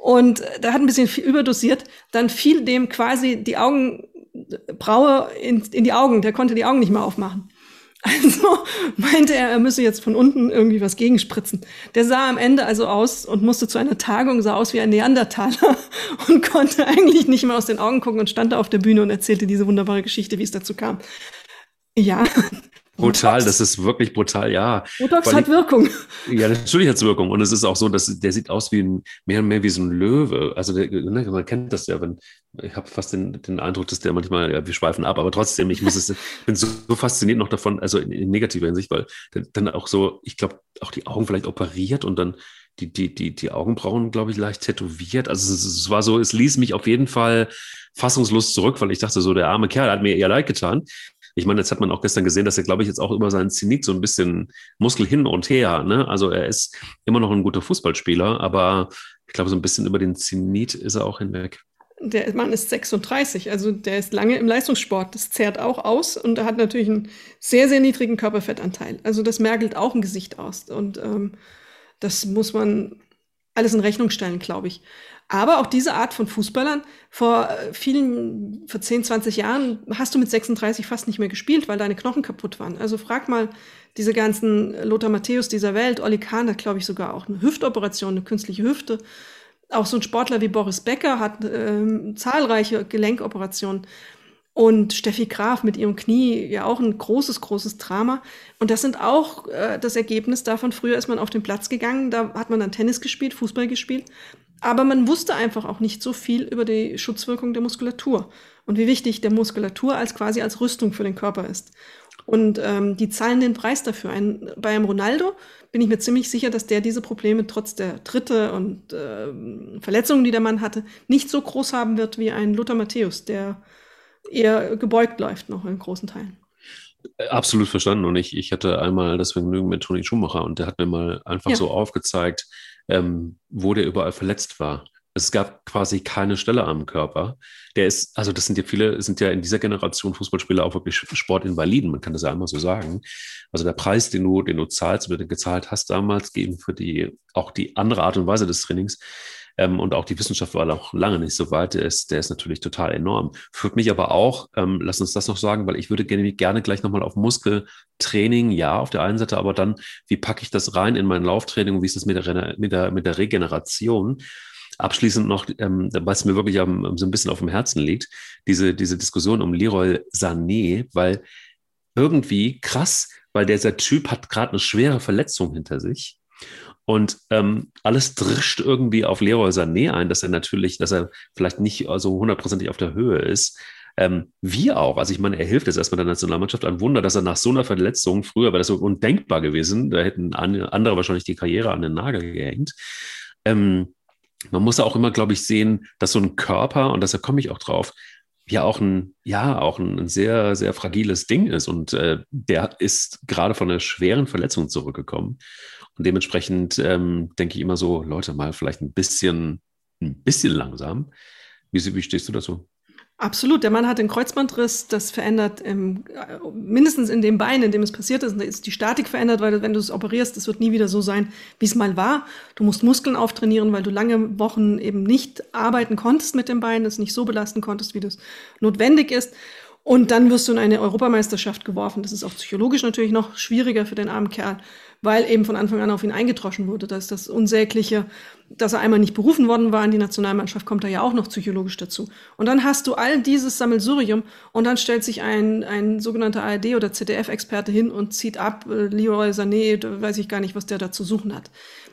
Und da hat ein bisschen überdosiert. Dann fiel dem quasi die Augenbraue in, in die Augen. Der konnte die Augen nicht mehr aufmachen. Also meinte er, er müsse jetzt von unten irgendwie was gegenspritzen. Der sah am Ende also aus und musste zu einer Tagung, sah aus wie ein Neandertaler und konnte eigentlich nicht mehr aus den Augen gucken und stand da auf der Bühne und erzählte diese wunderbare Geschichte, wie es dazu kam. Ja, Brutal, das ist wirklich brutal, ja. Botox hat Wirkung. Ja, natürlich hat es Wirkung. Und es ist auch so, dass der sieht aus wie ein, mehr und mehr wie so ein Löwe. Also der, ne, man kennt das ja, wenn, ich habe fast den, den Eindruck, dass der manchmal, ja, wir schweifen ab, aber trotzdem, ich muss es, bin so, so fasziniert noch davon, also in, in negativer Hinsicht, weil dann auch so, ich glaube, auch die Augen vielleicht operiert und dann die, die, die, die Augenbrauen, glaube ich, leicht tätowiert. Also es, es war so, es ließ mich auf jeden Fall fassungslos zurück, weil ich dachte so, der arme Kerl hat mir eher leid getan. Ich meine, jetzt hat man auch gestern gesehen, dass er, glaube ich, jetzt auch über seinen Zenit so ein bisschen Muskel hin und her. Ne? Also er ist immer noch ein guter Fußballspieler, aber ich glaube, so ein bisschen über den Zenit ist er auch hinweg. Der Mann ist 36, also der ist lange im Leistungssport. Das zehrt auch aus und er hat natürlich einen sehr, sehr niedrigen Körperfettanteil. Also das merkelt auch ein Gesicht aus. Und ähm, das muss man alles in Rechnung stellen, glaube ich. Aber auch diese Art von Fußballern, vor äh, vielen, vor 10, 20 Jahren hast du mit 36 fast nicht mehr gespielt, weil deine Knochen kaputt waren. Also frag mal diese ganzen Lothar Matthäus dieser Welt, Olli Kahn hat, glaube ich, sogar auch eine Hüftoperation, eine künstliche Hüfte. Auch so ein Sportler wie Boris Becker hat äh, zahlreiche Gelenkoperationen. Und Steffi Graf mit ihrem Knie, ja auch ein großes, großes Drama. Und das sind auch äh, das Ergebnis davon. Früher ist man auf den Platz gegangen, da hat man dann Tennis gespielt, Fußball gespielt. Aber man wusste einfach auch nicht so viel über die Schutzwirkung der Muskulatur und wie wichtig der Muskulatur als quasi als Rüstung für den Körper ist. Und ähm, die zahlen den Preis dafür. Ein, bei einem Ronaldo bin ich mir ziemlich sicher, dass der diese Probleme trotz der Tritte und äh, Verletzungen, die der Mann hatte, nicht so groß haben wird wie ein Lothar Matthäus, der eher gebeugt läuft noch in großen Teilen. Absolut verstanden. Und ich, ich hatte einmal das Vergnügen mit Toni Schumacher und der hat mir mal einfach ja. so aufgezeigt, ähm, wo der überall verletzt war. Es gab quasi keine Stelle am Körper. Der ist, also das sind ja viele, sind ja in dieser Generation Fußballspieler auch wirklich Sportinvaliden, man kann das ja einmal so sagen. Also der Preis, den du, den du zahlst den gezahlt hast damals, geben für die, auch die andere Art und Weise des Trainings, ähm, und auch die Wissenschaft war auch lange nicht so weit. Der ist, der ist natürlich total enorm. Führt mich aber auch, ähm, lass uns das noch sagen, weil ich würde gerne, gerne gleich nochmal auf Muskeltraining, ja, auf der einen Seite, aber dann, wie packe ich das rein in mein Lauftraining und wie ist das mit der, mit der, mit der Regeneration? Abschließend noch, ähm, was mir wirklich am, so ein bisschen auf dem Herzen liegt, diese, diese Diskussion um Leroy Sané, weil irgendwie krass, weil dieser Typ hat gerade eine schwere Verletzung hinter sich und ähm, alles drischt irgendwie auf Leroy Sané ein, dass er natürlich, dass er vielleicht nicht so hundertprozentig auf der Höhe ist. Ähm, wir auch. Also ich meine, er hilft jetzt erstmal der Nationalmannschaft. Ein Wunder, dass er nach so einer Verletzung, früher wäre das so undenkbar gewesen, da hätten andere wahrscheinlich die Karriere an den Nagel gehängt. Ähm, man muss auch immer, glaube ich, sehen, dass so ein Körper, und da komme ich auch drauf, ja auch ein, ja, auch ein, sehr, sehr fragiles Ding ist. Und äh, der ist gerade von einer schweren Verletzung zurückgekommen. Und dementsprechend ähm, denke ich immer so, Leute, mal vielleicht ein bisschen, ein bisschen langsam. Wie, wie stehst du dazu? Absolut. Der Mann hat den Kreuzbandriss, das verändert im, mindestens in dem Bein, in dem es passiert ist, ist die Statik verändert, weil wenn du es operierst, das wird nie wieder so sein, wie es mal war. Du musst Muskeln auftrainieren, weil du lange Wochen eben nicht arbeiten konntest mit dem Bein, es nicht so belasten konntest, wie das notwendig ist. Und dann wirst du in eine Europameisterschaft geworfen. Das ist auch psychologisch natürlich noch schwieriger für den armen Kerl weil eben von Anfang an auf ihn eingetroschen wurde. Da ist das Unsägliche, dass er einmal nicht berufen worden war in die Nationalmannschaft, kommt da ja auch noch psychologisch dazu. Und dann hast du all dieses Sammelsurium und dann stellt sich ein, ein sogenannter ARD- oder ZDF-Experte hin und zieht ab, äh, Leroy Sané, weiß ich gar nicht, was der da zu suchen hat.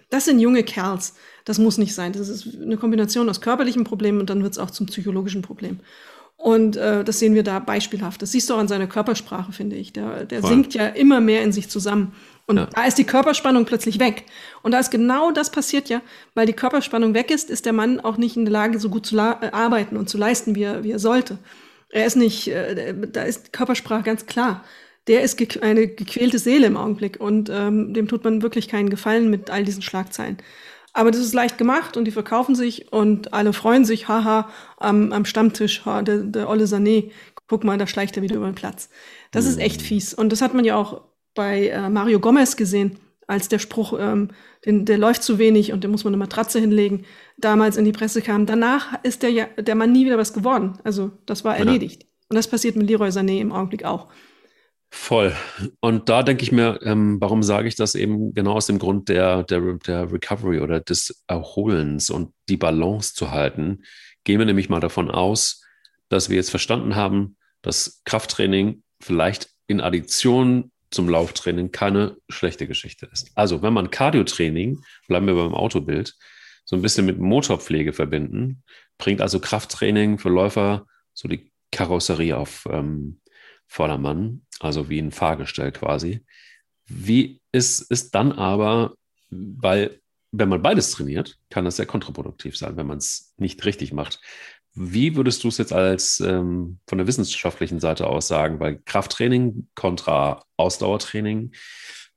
Das sind junge Kerls. Das muss nicht sein. Das ist eine Kombination aus körperlichen Problemen und dann wird es auch zum psychologischen Problem. Und äh, das sehen wir da beispielhaft. Das siehst du auch an seiner Körpersprache, finde ich. Der, der sinkt ja immer mehr in sich zusammen. Und ja. da ist die Körperspannung plötzlich weg. Und da ist genau das passiert ja, weil die Körperspannung weg ist, ist der Mann auch nicht in der Lage, so gut zu äh, arbeiten und zu leisten, wie er, wie er sollte. Er ist nicht, äh, da ist Körpersprache ganz klar. Der ist ge eine gequälte Seele im Augenblick und ähm, dem tut man wirklich keinen Gefallen mit all diesen Schlagzeilen. Aber das ist leicht gemacht und die verkaufen sich und alle freuen sich, haha, am, am Stammtisch, ha, der, der Olle Sané, guck mal, da schleicht er wieder über den Platz. Das mhm. ist echt fies. Und das hat man ja auch bei äh, Mario Gomez gesehen, als der Spruch, ähm, den, der läuft zu wenig und der muss man eine Matratze hinlegen, damals in die Presse kam. Danach ist der, ja, der Mann nie wieder was geworden. Also das war erledigt. Ja. Und das passiert mit Leroy Sané im Augenblick auch. Voll. Und da denke ich mir, ähm, warum sage ich das eben genau aus dem Grund der, der, der Recovery oder des Erholens und die Balance zu halten. Gehen wir nämlich mal davon aus, dass wir jetzt verstanden haben, dass Krafttraining vielleicht in Addition zum Lauftraining keine schlechte Geschichte ist. Also, wenn man Cardiotraining, bleiben wir beim Autobild, so ein bisschen mit Motorpflege verbinden, bringt also Krafttraining für Läufer so die Karosserie auf ähm, Vordermann also wie ein Fahrgestell quasi. Wie ist es dann aber, weil wenn man beides trainiert, kann das sehr kontraproduktiv sein, wenn man es nicht richtig macht. Wie würdest du es jetzt als ähm, von der wissenschaftlichen Seite aus sagen, bei Krafttraining kontra Ausdauertraining,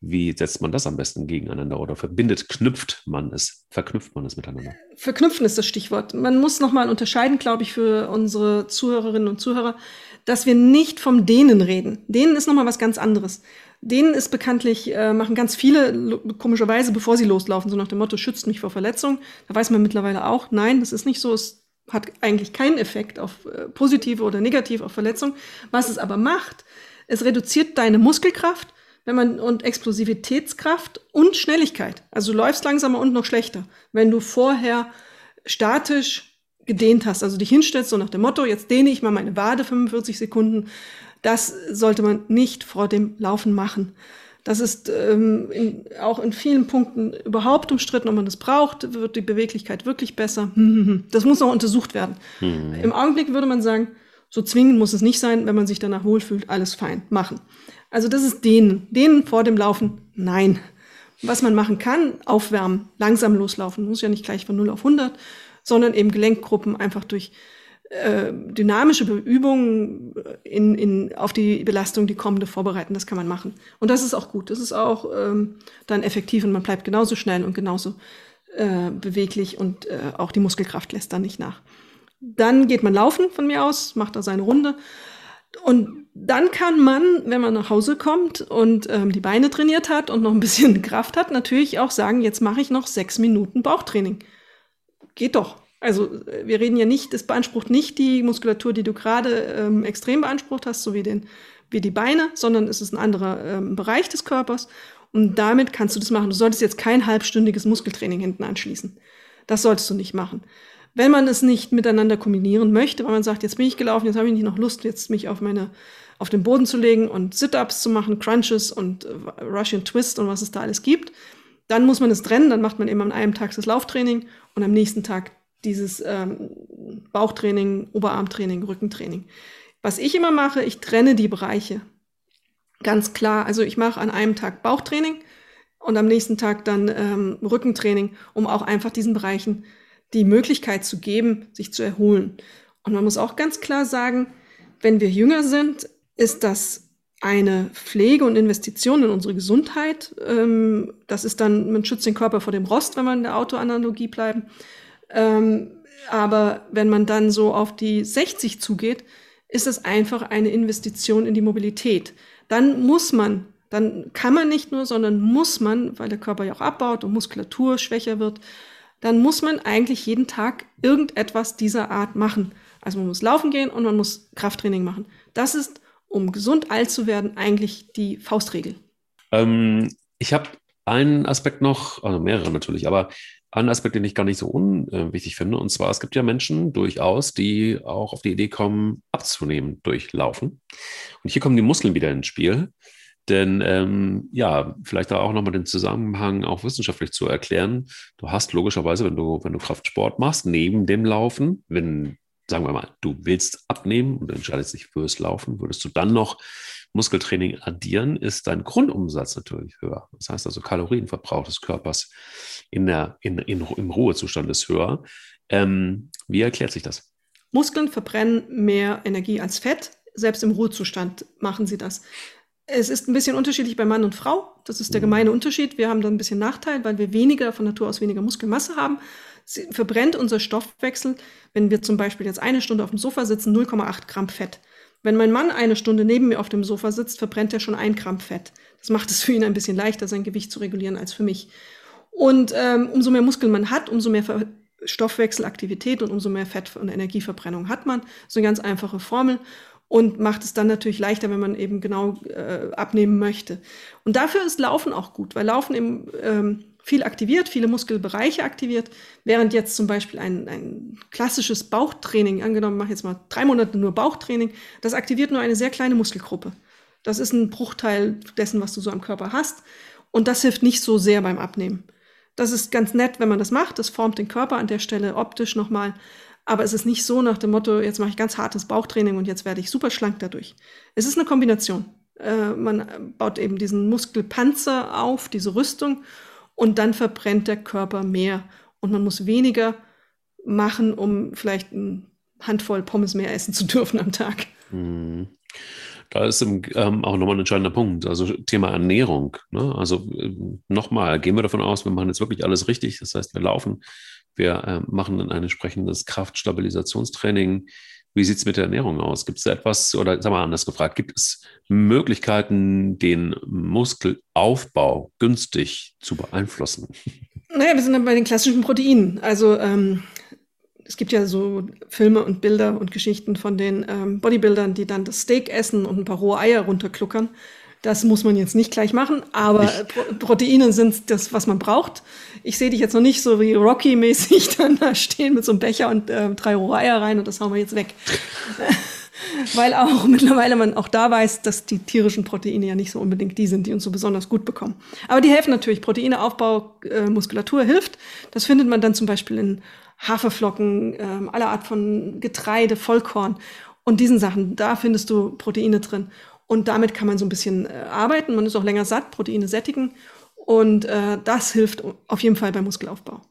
wie setzt man das am besten gegeneinander oder verbindet, knüpft man es, verknüpft man es miteinander? Verknüpfen ist das Stichwort. Man muss nochmal unterscheiden, glaube ich, für unsere Zuhörerinnen und Zuhörer dass wir nicht vom Dehnen reden. Dehnen ist nochmal was ganz anderes. Denen ist bekanntlich, äh, machen ganz viele komischerweise, bevor sie loslaufen, so nach dem Motto, schützt mich vor Verletzungen. Da weiß man mittlerweile auch, nein, das ist nicht so. Es hat eigentlich keinen Effekt auf äh, positive oder negativ auf Verletzungen. Was es aber macht, es reduziert deine Muskelkraft wenn man und Explosivitätskraft und Schnelligkeit. Also du läufst langsamer und noch schlechter. Wenn du vorher statisch gedehnt hast, also dich hinstellst, so nach dem Motto, jetzt dehne ich mal meine Wade 45 Sekunden, das sollte man nicht vor dem Laufen machen. Das ist ähm, in, auch in vielen Punkten überhaupt umstritten, ob man das braucht. Wird die Beweglichkeit wirklich besser? Das muss noch untersucht werden. Mhm. Im Augenblick würde man sagen, so zwingend muss es nicht sein, wenn man sich danach wohlfühlt, alles fein machen. Also das ist denen, denen vor dem Laufen, nein. Was man machen kann, aufwärmen, langsam loslaufen, muss ja nicht gleich von 0 auf 100, sondern eben Gelenkgruppen einfach durch äh, dynamische Übungen in, in, auf die Belastung, die kommende vorbereiten. Das kann man machen. Und das ist auch gut. Das ist auch ähm, dann effektiv und man bleibt genauso schnell und genauso äh, beweglich und äh, auch die Muskelkraft lässt dann nicht nach. Dann geht man laufen von mir aus, macht da seine Runde. Und dann kann man, wenn man nach Hause kommt und ähm, die Beine trainiert hat und noch ein bisschen Kraft hat, natürlich auch sagen, jetzt mache ich noch sechs Minuten Bauchtraining. Geht doch. Also wir reden ja nicht, es beansprucht nicht die Muskulatur, die du gerade ähm, extrem beansprucht hast, so wie, den, wie die Beine, sondern es ist ein anderer ähm, Bereich des Körpers. Und damit kannst du das machen. Du solltest jetzt kein halbstündiges Muskeltraining hinten anschließen. Das solltest du nicht machen. Wenn man es nicht miteinander kombinieren möchte, weil man sagt, jetzt bin ich gelaufen, jetzt habe ich nicht noch Lust, jetzt mich auf meine auf den Boden zu legen und Sit-ups zu machen, Crunches und äh, Russian Twist und was es da alles gibt, dann muss man es trennen. Dann macht man eben an einem Tag das Lauftraining und am nächsten Tag dieses ähm, Bauchtraining, Oberarmtraining, Rückentraining. Was ich immer mache, ich trenne die Bereiche. Ganz klar. Also ich mache an einem Tag Bauchtraining und am nächsten Tag dann ähm, Rückentraining, um auch einfach diesen Bereichen die Möglichkeit zu geben, sich zu erholen. Und man muss auch ganz klar sagen, wenn wir jünger sind, ist das eine Pflege und Investition in unsere Gesundheit. Ähm, das ist dann, man schützt den Körper vor dem Rost, wenn man in der Autoanalogie bleiben. Ähm, aber wenn man dann so auf die 60 zugeht, ist es einfach eine Investition in die Mobilität. Dann muss man, dann kann man nicht nur, sondern muss man, weil der Körper ja auch abbaut und Muskulatur schwächer wird, dann muss man eigentlich jeden Tag irgendetwas dieser Art machen. Also man muss laufen gehen und man muss Krafttraining machen. Das ist, um gesund alt zu werden, eigentlich die Faustregel. Ähm, ich habe einen Aspekt noch, also mehrere natürlich, aber einen Aspekt, den ich gar nicht so unwichtig finde. Und zwar, es gibt ja Menschen durchaus, die auch auf die Idee kommen, abzunehmen durch Laufen. Und hier kommen die Muskeln wieder ins Spiel. Denn ähm, ja, vielleicht da auch nochmal den Zusammenhang auch wissenschaftlich zu erklären. Du hast logischerweise, wenn du, wenn du Kraftsport machst, neben dem Laufen, wenn, sagen wir mal, du willst abnehmen und entscheidest dich fürs Laufen, würdest du dann noch Muskeltraining addieren, ist dein Grundumsatz natürlich höher. Das heißt also, Kalorienverbrauch des Körpers in der, in, in, im Ruhezustand ist höher. Ähm, wie erklärt sich das? Muskeln verbrennen mehr Energie als Fett. Selbst im Ruhezustand machen sie das. Es ist ein bisschen unterschiedlich bei Mann und Frau. Das ist der gemeine Unterschied. Wir haben da ein bisschen Nachteil, weil wir weniger von Natur aus weniger Muskelmasse haben. Sie verbrennt unser Stoffwechsel, wenn wir zum Beispiel jetzt eine Stunde auf dem Sofa sitzen, 0,8 Gramm Fett. Wenn mein Mann eine Stunde neben mir auf dem Sofa sitzt, verbrennt er schon ein Gramm Fett. Das macht es für ihn ein bisschen leichter, sein Gewicht zu regulieren als für mich. Und ähm, umso mehr Muskeln man hat, umso mehr Ver Stoffwechselaktivität und umso mehr Fett- und Energieverbrennung hat man. So eine ganz einfache Formel und macht es dann natürlich leichter, wenn man eben genau äh, abnehmen möchte. Und dafür ist Laufen auch gut, weil Laufen eben ähm, viel aktiviert, viele Muskelbereiche aktiviert, während jetzt zum Beispiel ein, ein klassisches Bauchtraining, angenommen, mache jetzt mal drei Monate nur Bauchtraining, das aktiviert nur eine sehr kleine Muskelgruppe. Das ist ein Bruchteil dessen, was du so am Körper hast. Und das hilft nicht so sehr beim Abnehmen. Das ist ganz nett, wenn man das macht. Das formt den Körper an der Stelle optisch nochmal. Aber es ist nicht so nach dem Motto, jetzt mache ich ganz hartes Bauchtraining und jetzt werde ich super schlank dadurch. Es ist eine Kombination. Äh, man baut eben diesen Muskelpanzer auf, diese Rüstung, und dann verbrennt der Körper mehr. Und man muss weniger machen, um vielleicht eine Handvoll Pommes mehr essen zu dürfen am Tag. Mhm. Da ist ähm, auch nochmal ein entscheidender Punkt, also Thema Ernährung. Ne? Also äh, nochmal, gehen wir davon aus, wir machen jetzt wirklich alles richtig. Das heißt, wir laufen wir äh, machen dann ein entsprechendes Kraftstabilisationstraining. Wie sieht es mit der Ernährung aus? Gibt es etwas, oder sag mal anders gefragt, gibt es Möglichkeiten, den Muskelaufbau günstig zu beeinflussen? Naja, wir sind dann bei den klassischen Proteinen. Also ähm, es gibt ja so Filme und Bilder und Geschichten von den ähm, Bodybuildern, die dann das Steak essen und ein paar rohe Eier runterkluckern. Das muss man jetzt nicht gleich machen, aber Pro Proteine sind das, was man braucht. Ich sehe dich jetzt noch nicht so wie Rocky-mäßig dann da stehen mit so einem Becher und äh, drei rohe Eier rein und das hauen wir jetzt weg. Weil auch mittlerweile man auch da weiß, dass die tierischen Proteine ja nicht so unbedingt die sind, die uns so besonders gut bekommen. Aber die helfen natürlich. Proteineaufbau, äh, Muskulatur hilft. Das findet man dann zum Beispiel in Haferflocken, äh, aller Art von Getreide, Vollkorn und diesen Sachen. Da findest du Proteine drin. Und damit kann man so ein bisschen äh, arbeiten. Man ist auch länger satt, Proteine sättigen. Und äh, das hilft auf jeden Fall beim Muskelaufbau.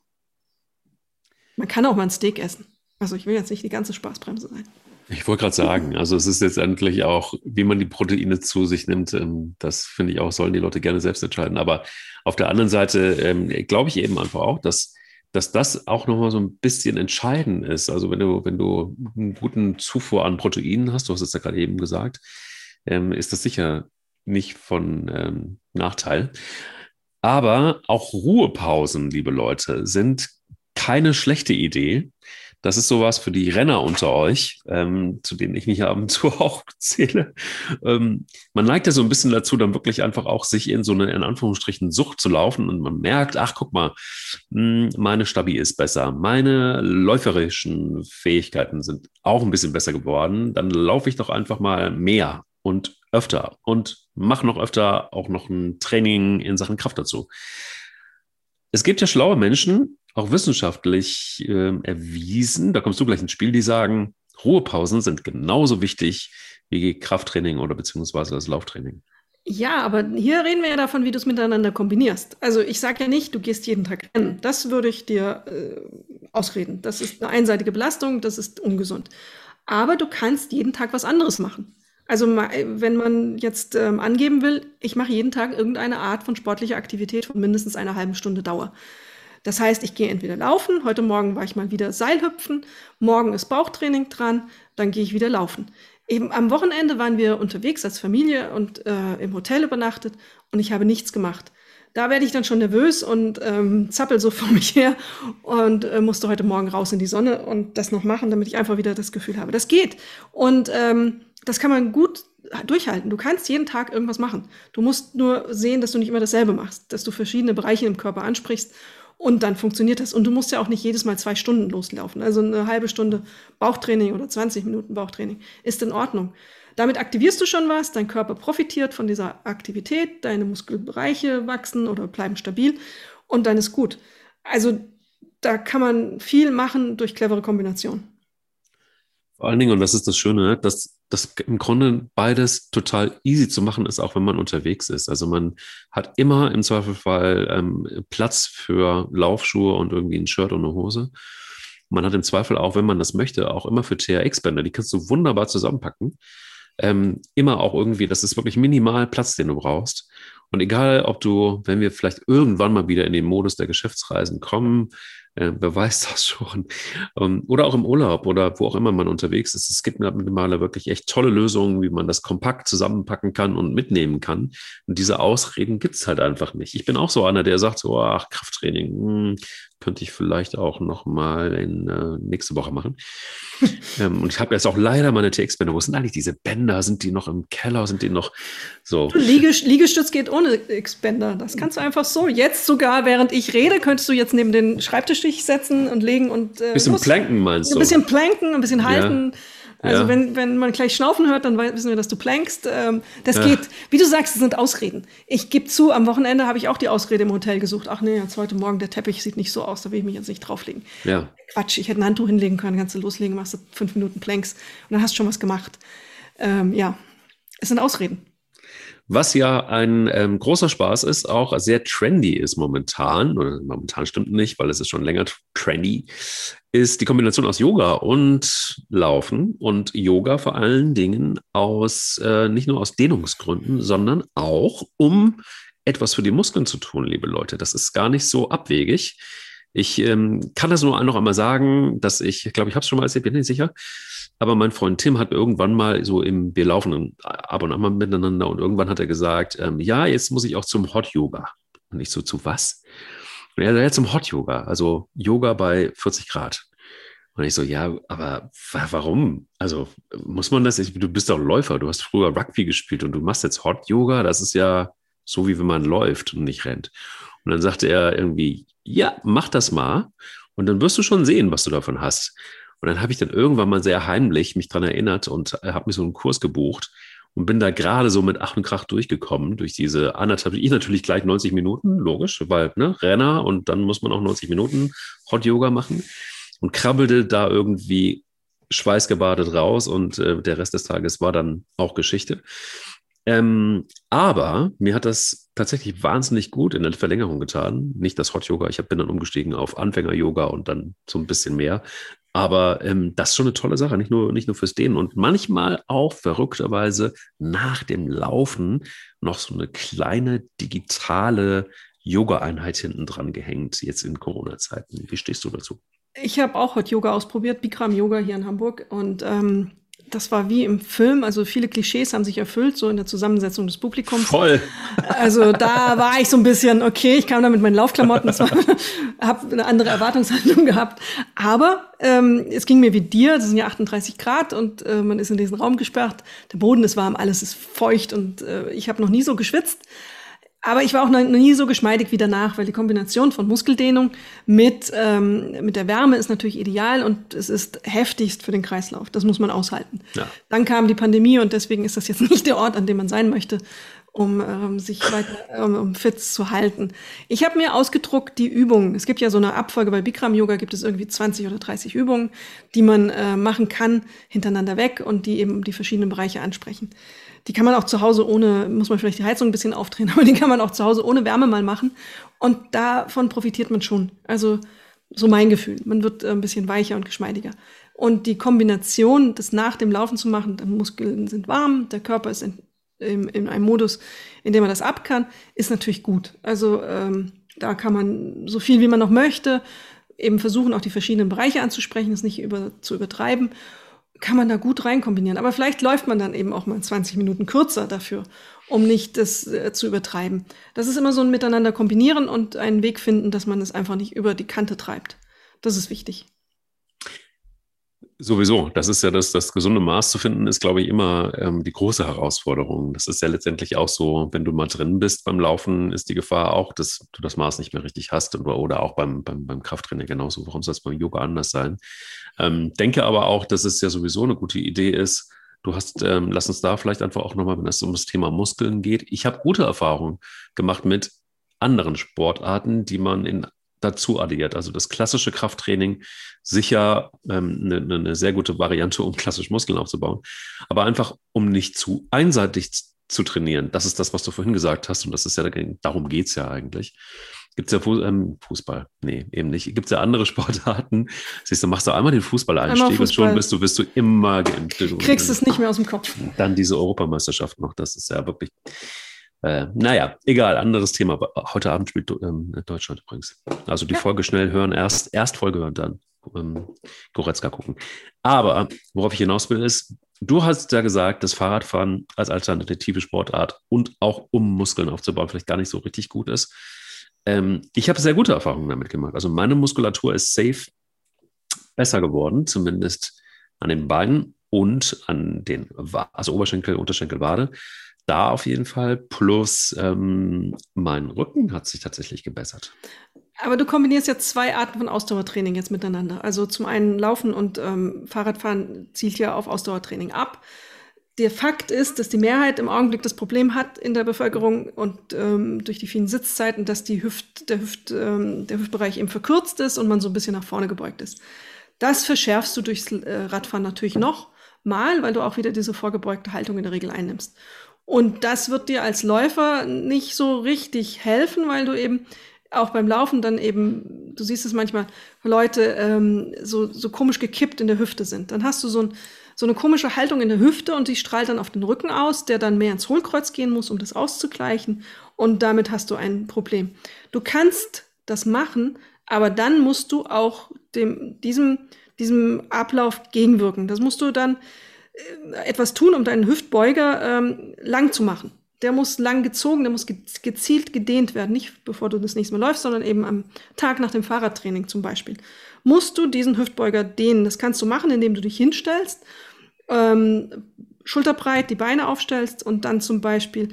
Man kann auch mal ein Steak essen. Also ich will jetzt nicht die ganze Spaßbremse sein. Ich wollte gerade sagen, also es ist letztendlich auch, wie man die Proteine zu sich nimmt, ähm, das finde ich auch, sollen die Leute gerne selbst entscheiden. Aber auf der anderen Seite ähm, glaube ich eben einfach auch, dass, dass das auch nochmal so ein bisschen entscheidend ist. Also wenn du, wenn du einen guten Zufuhr an Proteinen hast, du hast es ja gerade eben gesagt, ähm, ist das sicher nicht von ähm, Nachteil. Aber auch Ruhepausen, liebe Leute, sind keine schlechte Idee. Das ist sowas für die Renner unter euch, ähm, zu denen ich mich ab und zu auch zähle. Ähm, man neigt ja so ein bisschen dazu, dann wirklich einfach auch sich in so eine, in Anführungsstrichen, Sucht zu laufen und man merkt, ach, guck mal, hm, meine Stabi ist besser, meine läuferischen Fähigkeiten sind auch ein bisschen besser geworden, dann laufe ich doch einfach mal mehr und öfter und mach noch öfter auch noch ein Training in Sachen Kraft dazu. Es gibt ja schlaue Menschen, auch wissenschaftlich äh, erwiesen, da kommst du gleich ins Spiel, die sagen, Ruhepausen sind genauso wichtig wie Krafttraining oder beziehungsweise das Lauftraining. Ja, aber hier reden wir ja davon, wie du es miteinander kombinierst. Also ich sage ja nicht, du gehst jeden Tag rennen. Das würde ich dir äh, ausreden. Das ist eine einseitige Belastung, das ist ungesund. Aber du kannst jeden Tag was anderes machen. Also wenn man jetzt ähm, angeben will, ich mache jeden Tag irgendeine Art von sportlicher Aktivität von mindestens einer halben Stunde Dauer. Das heißt, ich gehe entweder laufen, heute Morgen war ich mal wieder Seilhüpfen, morgen ist Bauchtraining dran, dann gehe ich wieder laufen. Eben am Wochenende waren wir unterwegs als Familie und äh, im Hotel übernachtet und ich habe nichts gemacht. Da werde ich dann schon nervös und ähm, zappel so vor mich her und äh, musste heute Morgen raus in die Sonne und das noch machen, damit ich einfach wieder das Gefühl habe, das geht. Und ähm, das kann man gut durchhalten. Du kannst jeden Tag irgendwas machen. Du musst nur sehen, dass du nicht immer dasselbe machst, dass du verschiedene Bereiche im Körper ansprichst und dann funktioniert das. Und du musst ja auch nicht jedes Mal zwei Stunden loslaufen. Also eine halbe Stunde Bauchtraining oder 20 Minuten Bauchtraining ist in Ordnung. Damit aktivierst du schon was, dein Körper profitiert von dieser Aktivität, deine Muskelbereiche wachsen oder bleiben stabil und dann ist gut. Also da kann man viel machen durch clevere Kombinationen. Vor allen Dingen, und das ist das Schöne, dass das im Grunde beides total easy zu machen ist, auch wenn man unterwegs ist. Also man hat immer im Zweifelfall ähm, Platz für Laufschuhe und irgendwie ein Shirt und eine Hose. Man hat im Zweifel auch, wenn man das möchte, auch immer für TRX-Bänder. Die kannst du wunderbar zusammenpacken. Ähm, immer auch irgendwie, das ist wirklich minimal Platz, den du brauchst. Und egal, ob du, wenn wir vielleicht irgendwann mal wieder in den Modus der Geschäftsreisen kommen, äh, wer weiß das schon. Ähm, oder auch im Urlaub oder wo auch immer man unterwegs ist. Es gibt mittlerweile wirklich echt tolle Lösungen, wie man das kompakt zusammenpacken kann und mitnehmen kann. Und diese Ausreden gibt es halt einfach nicht. Ich bin auch so einer, der sagt so, ach, Krafttraining, mh, hm, könnte ich vielleicht auch noch mal in äh, nächste Woche machen. ähm, und ich habe jetzt auch leider meine TX-Bänder. Wo sind eigentlich diese Bänder? Sind die noch im Keller? Sind die noch so? Liegest Liegestütz geht ohne X-Bänder. Das kannst du einfach so. Jetzt sogar, während ich rede, könntest du jetzt neben den Schreibtisch dich setzen und legen und äh, bisschen los. planken meinst du? Ein bisschen planken, ein bisschen halten. Ja. Also ja. wenn, wenn man gleich Schnaufen hört, dann wissen wir, dass du plankst. Ähm, das ja. geht. Wie du sagst, das sind Ausreden. Ich gebe zu, am Wochenende habe ich auch die Ausrede im Hotel gesucht. Ach nee, jetzt heute Morgen, der Teppich sieht nicht so aus, da will ich mich jetzt nicht drauflegen. Ja. Quatsch, ich hätte ein Handtuch hinlegen können, kannst du loslegen, machst du fünf Minuten Planks und dann hast du schon was gemacht. Ähm, ja, es sind Ausreden. Was ja ein ähm, großer Spaß ist, auch sehr trendy ist momentan, oder momentan stimmt nicht, weil es ist schon länger trendy, ist die Kombination aus Yoga und Laufen und Yoga vor allen Dingen aus, äh, nicht nur aus Dehnungsgründen, sondern auch um etwas für die Muskeln zu tun, liebe Leute. Das ist gar nicht so abwegig. Ich ähm, kann das nur noch einmal sagen, dass ich, ich glaube, ich habe es schon mal erzählt, bin nicht sicher, Aber mein Freund Tim hat irgendwann mal so im, wir laufen ab und an mal miteinander und irgendwann hat er gesagt, ähm, ja, jetzt muss ich auch zum Hot Yoga. Und ich so, zu was? Und er sagt, zum Hot Yoga, also Yoga bei 40 Grad. Und ich so, ja, aber warum? Also muss man das, du bist doch Läufer, du hast früher Rugby gespielt und du machst jetzt Hot Yoga, das ist ja so, wie wenn man läuft und nicht rennt. Und dann sagte er irgendwie, ja, mach das mal und dann wirst du schon sehen, was du davon hast. Und dann habe ich dann irgendwann mal sehr heimlich mich dran erinnert und habe mir so einen Kurs gebucht und bin da gerade so mit Ach und Krach durchgekommen durch diese anderthalb, ich natürlich gleich 90 Minuten, logisch, weil ne, Renner und dann muss man auch 90 Minuten Hot Yoga machen und krabbelte da irgendwie schweißgebadet raus und äh, der Rest des Tages war dann auch Geschichte. Ähm, aber mir hat das tatsächlich wahnsinnig gut in der Verlängerung getan. Nicht das Hot Yoga, ich bin dann umgestiegen auf Anfänger Yoga und dann so ein bisschen mehr. Aber ähm, das ist schon eine tolle Sache, nicht nur, nicht nur fürs Dehnen und manchmal auch verrückterweise nach dem Laufen noch so eine kleine digitale Yoga-Einheit hinten dran gehängt, jetzt in Corona-Zeiten. Wie stehst du dazu? Ich habe auch Hot Yoga ausprobiert, Bikram Yoga hier in Hamburg. Und ähm, das war wie im Film. Also viele Klischees haben sich erfüllt, so in der Zusammensetzung des Publikums. Voll. Also da war ich so ein bisschen, okay, ich kam da mit meinen Laufklamotten, habe eine andere Erwartungshaltung gehabt. Aber ähm, es ging mir wie dir, das sind ja 38 Grad und äh, man ist in diesen Raum gesperrt. Der Boden ist warm, alles ist feucht und äh, ich habe noch nie so geschwitzt. Aber ich war auch noch nie so geschmeidig wie danach, weil die Kombination von Muskeldehnung mit, ähm, mit der Wärme ist natürlich ideal und es ist heftigst für den Kreislauf. Das muss man aushalten. Ja. Dann kam die Pandemie und deswegen ist das jetzt nicht der Ort, an dem man sein möchte, um ähm, sich weiter um, um fit zu halten. Ich habe mir ausgedruckt die Übungen. Es gibt ja so eine Abfolge bei Bikram Yoga, gibt es irgendwie 20 oder 30 Übungen, die man äh, machen kann, hintereinander weg und die eben die verschiedenen Bereiche ansprechen. Die kann man auch zu Hause ohne, muss man vielleicht die Heizung ein bisschen aufdrehen, aber die kann man auch zu Hause ohne Wärme mal machen. Und davon profitiert man schon. Also so mein Gefühl. Man wird äh, ein bisschen weicher und geschmeidiger. Und die Kombination, das nach dem Laufen zu machen, die Muskeln sind warm, der Körper ist in, in, in einem Modus, in dem man das ab kann, ist natürlich gut. Also ähm, da kann man so viel, wie man noch möchte, eben versuchen, auch die verschiedenen Bereiche anzusprechen, es nicht über, zu übertreiben kann man da gut reinkombinieren. Aber vielleicht läuft man dann eben auch mal 20 Minuten kürzer dafür, um nicht das äh, zu übertreiben. Das ist immer so ein Miteinander kombinieren und einen Weg finden, dass man es einfach nicht über die Kante treibt. Das ist wichtig. Sowieso, das ist ja das, das gesunde Maß zu finden, ist, glaube ich, immer ähm, die große Herausforderung. Das ist ja letztendlich auch so, wenn du mal drin bist beim Laufen, ist die Gefahr auch, dass du das Maß nicht mehr richtig hast oder, oder auch beim, beim, beim Krafttraining genauso. Warum soll es beim Yoga anders sein? Ähm, denke aber auch, dass es ja sowieso eine gute Idee ist. Du hast, ähm, lass uns da vielleicht einfach auch nochmal, wenn es um das Thema Muskeln geht. Ich habe gute Erfahrungen gemacht mit anderen Sportarten, die man in dazu addiert. Also das klassische Krafttraining sicher ähm, eine, eine sehr gute Variante, um klassisch Muskeln aufzubauen, aber einfach um nicht zu einseitig zu trainieren. Das ist das, was du vorhin gesagt hast und das ist ja darum geht es ja eigentlich. Gibt es ja Fuß, ähm, Fußball? Nee, eben nicht. Gibt es ja andere Sportarten. Siehst du, machst du einmal den Fußballeinstieg Fußball. und schon bist du, bist du immer geimpft. Du kriegst es nicht mehr aus dem Kopf. Dann diese Europameisterschaft noch. Das ist ja wirklich. Äh, naja, egal, anderes Thema. Heute Abend spielt ähm, Deutschland übrigens. Also die ja. Folge schnell hören, erst, erst Folge hören, dann ähm, Goretzka gucken. Aber worauf ich hinaus will, ist, du hast ja gesagt, dass Fahrradfahren als alternative Sportart und auch um Muskeln aufzubauen vielleicht gar nicht so richtig gut ist. Ähm, ich habe sehr gute Erfahrungen damit gemacht. Also meine Muskulatur ist safe besser geworden, zumindest an den Beinen und an den, also Oberschenkel, Unterschenkel, Wade. Da auf jeden Fall. Plus ähm, mein Rücken hat sich tatsächlich gebessert. Aber du kombinierst ja zwei Arten von Ausdauertraining jetzt miteinander. Also zum einen Laufen und ähm, Fahrradfahren zielt ja auf Ausdauertraining ab der Fakt ist, dass die Mehrheit im Augenblick das Problem hat in der Bevölkerung und ähm, durch die vielen Sitzzeiten, dass die Hüft, der, Hüft, ähm, der Hüftbereich eben verkürzt ist und man so ein bisschen nach vorne gebeugt ist. Das verschärfst du durchs äh, Radfahren natürlich noch mal, weil du auch wieder diese vorgebeugte Haltung in der Regel einnimmst. Und das wird dir als Läufer nicht so richtig helfen, weil du eben auch beim Laufen dann eben, du siehst es manchmal, Leute ähm, so, so komisch gekippt in der Hüfte sind. Dann hast du so ein so eine komische Haltung in der Hüfte und die strahlt dann auf den Rücken aus, der dann mehr ins Hohlkreuz gehen muss, um das auszugleichen. Und damit hast du ein Problem. Du kannst das machen, aber dann musst du auch dem, diesem, diesem Ablauf gegenwirken. Das musst du dann etwas tun, um deinen Hüftbeuger ähm, lang zu machen. Der muss lang gezogen, der muss gezielt gedehnt werden. Nicht bevor du das nächste Mal läufst, sondern eben am Tag nach dem Fahrradtraining zum Beispiel. Musst du diesen Hüftbeuger dehnen. Das kannst du machen, indem du dich hinstellst, ähm, schulterbreit die Beine aufstellst und dann zum Beispiel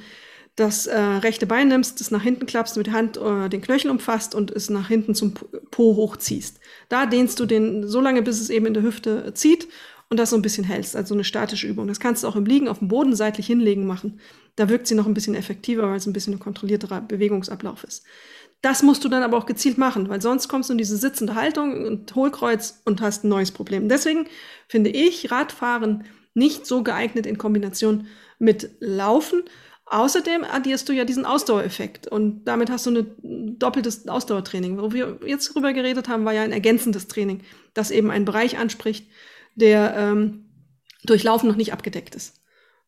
das äh, rechte Bein nimmst, das nach hinten klappst, mit der Hand äh, den Knöchel umfasst und es nach hinten zum Po hochziehst. Da dehnst du den so lange, bis es eben in der Hüfte zieht und das so ein bisschen hältst, also eine statische Übung. Das kannst du auch im Liegen auf dem Boden seitlich hinlegen machen. Da wirkt sie noch ein bisschen effektiver, weil es ein bisschen ein kontrollierterer Bewegungsablauf ist. Das musst du dann aber auch gezielt machen, weil sonst kommst du in diese sitzende Haltung und Hohlkreuz und hast ein neues Problem. Deswegen finde ich Radfahren nicht so geeignet in Kombination mit Laufen, Außerdem addierst du ja diesen Ausdauereffekt und damit hast du ein doppeltes Ausdauertraining. Wo wir jetzt drüber geredet haben, war ja ein ergänzendes Training, das eben einen Bereich anspricht, der ähm, durch Laufen noch nicht abgedeckt ist.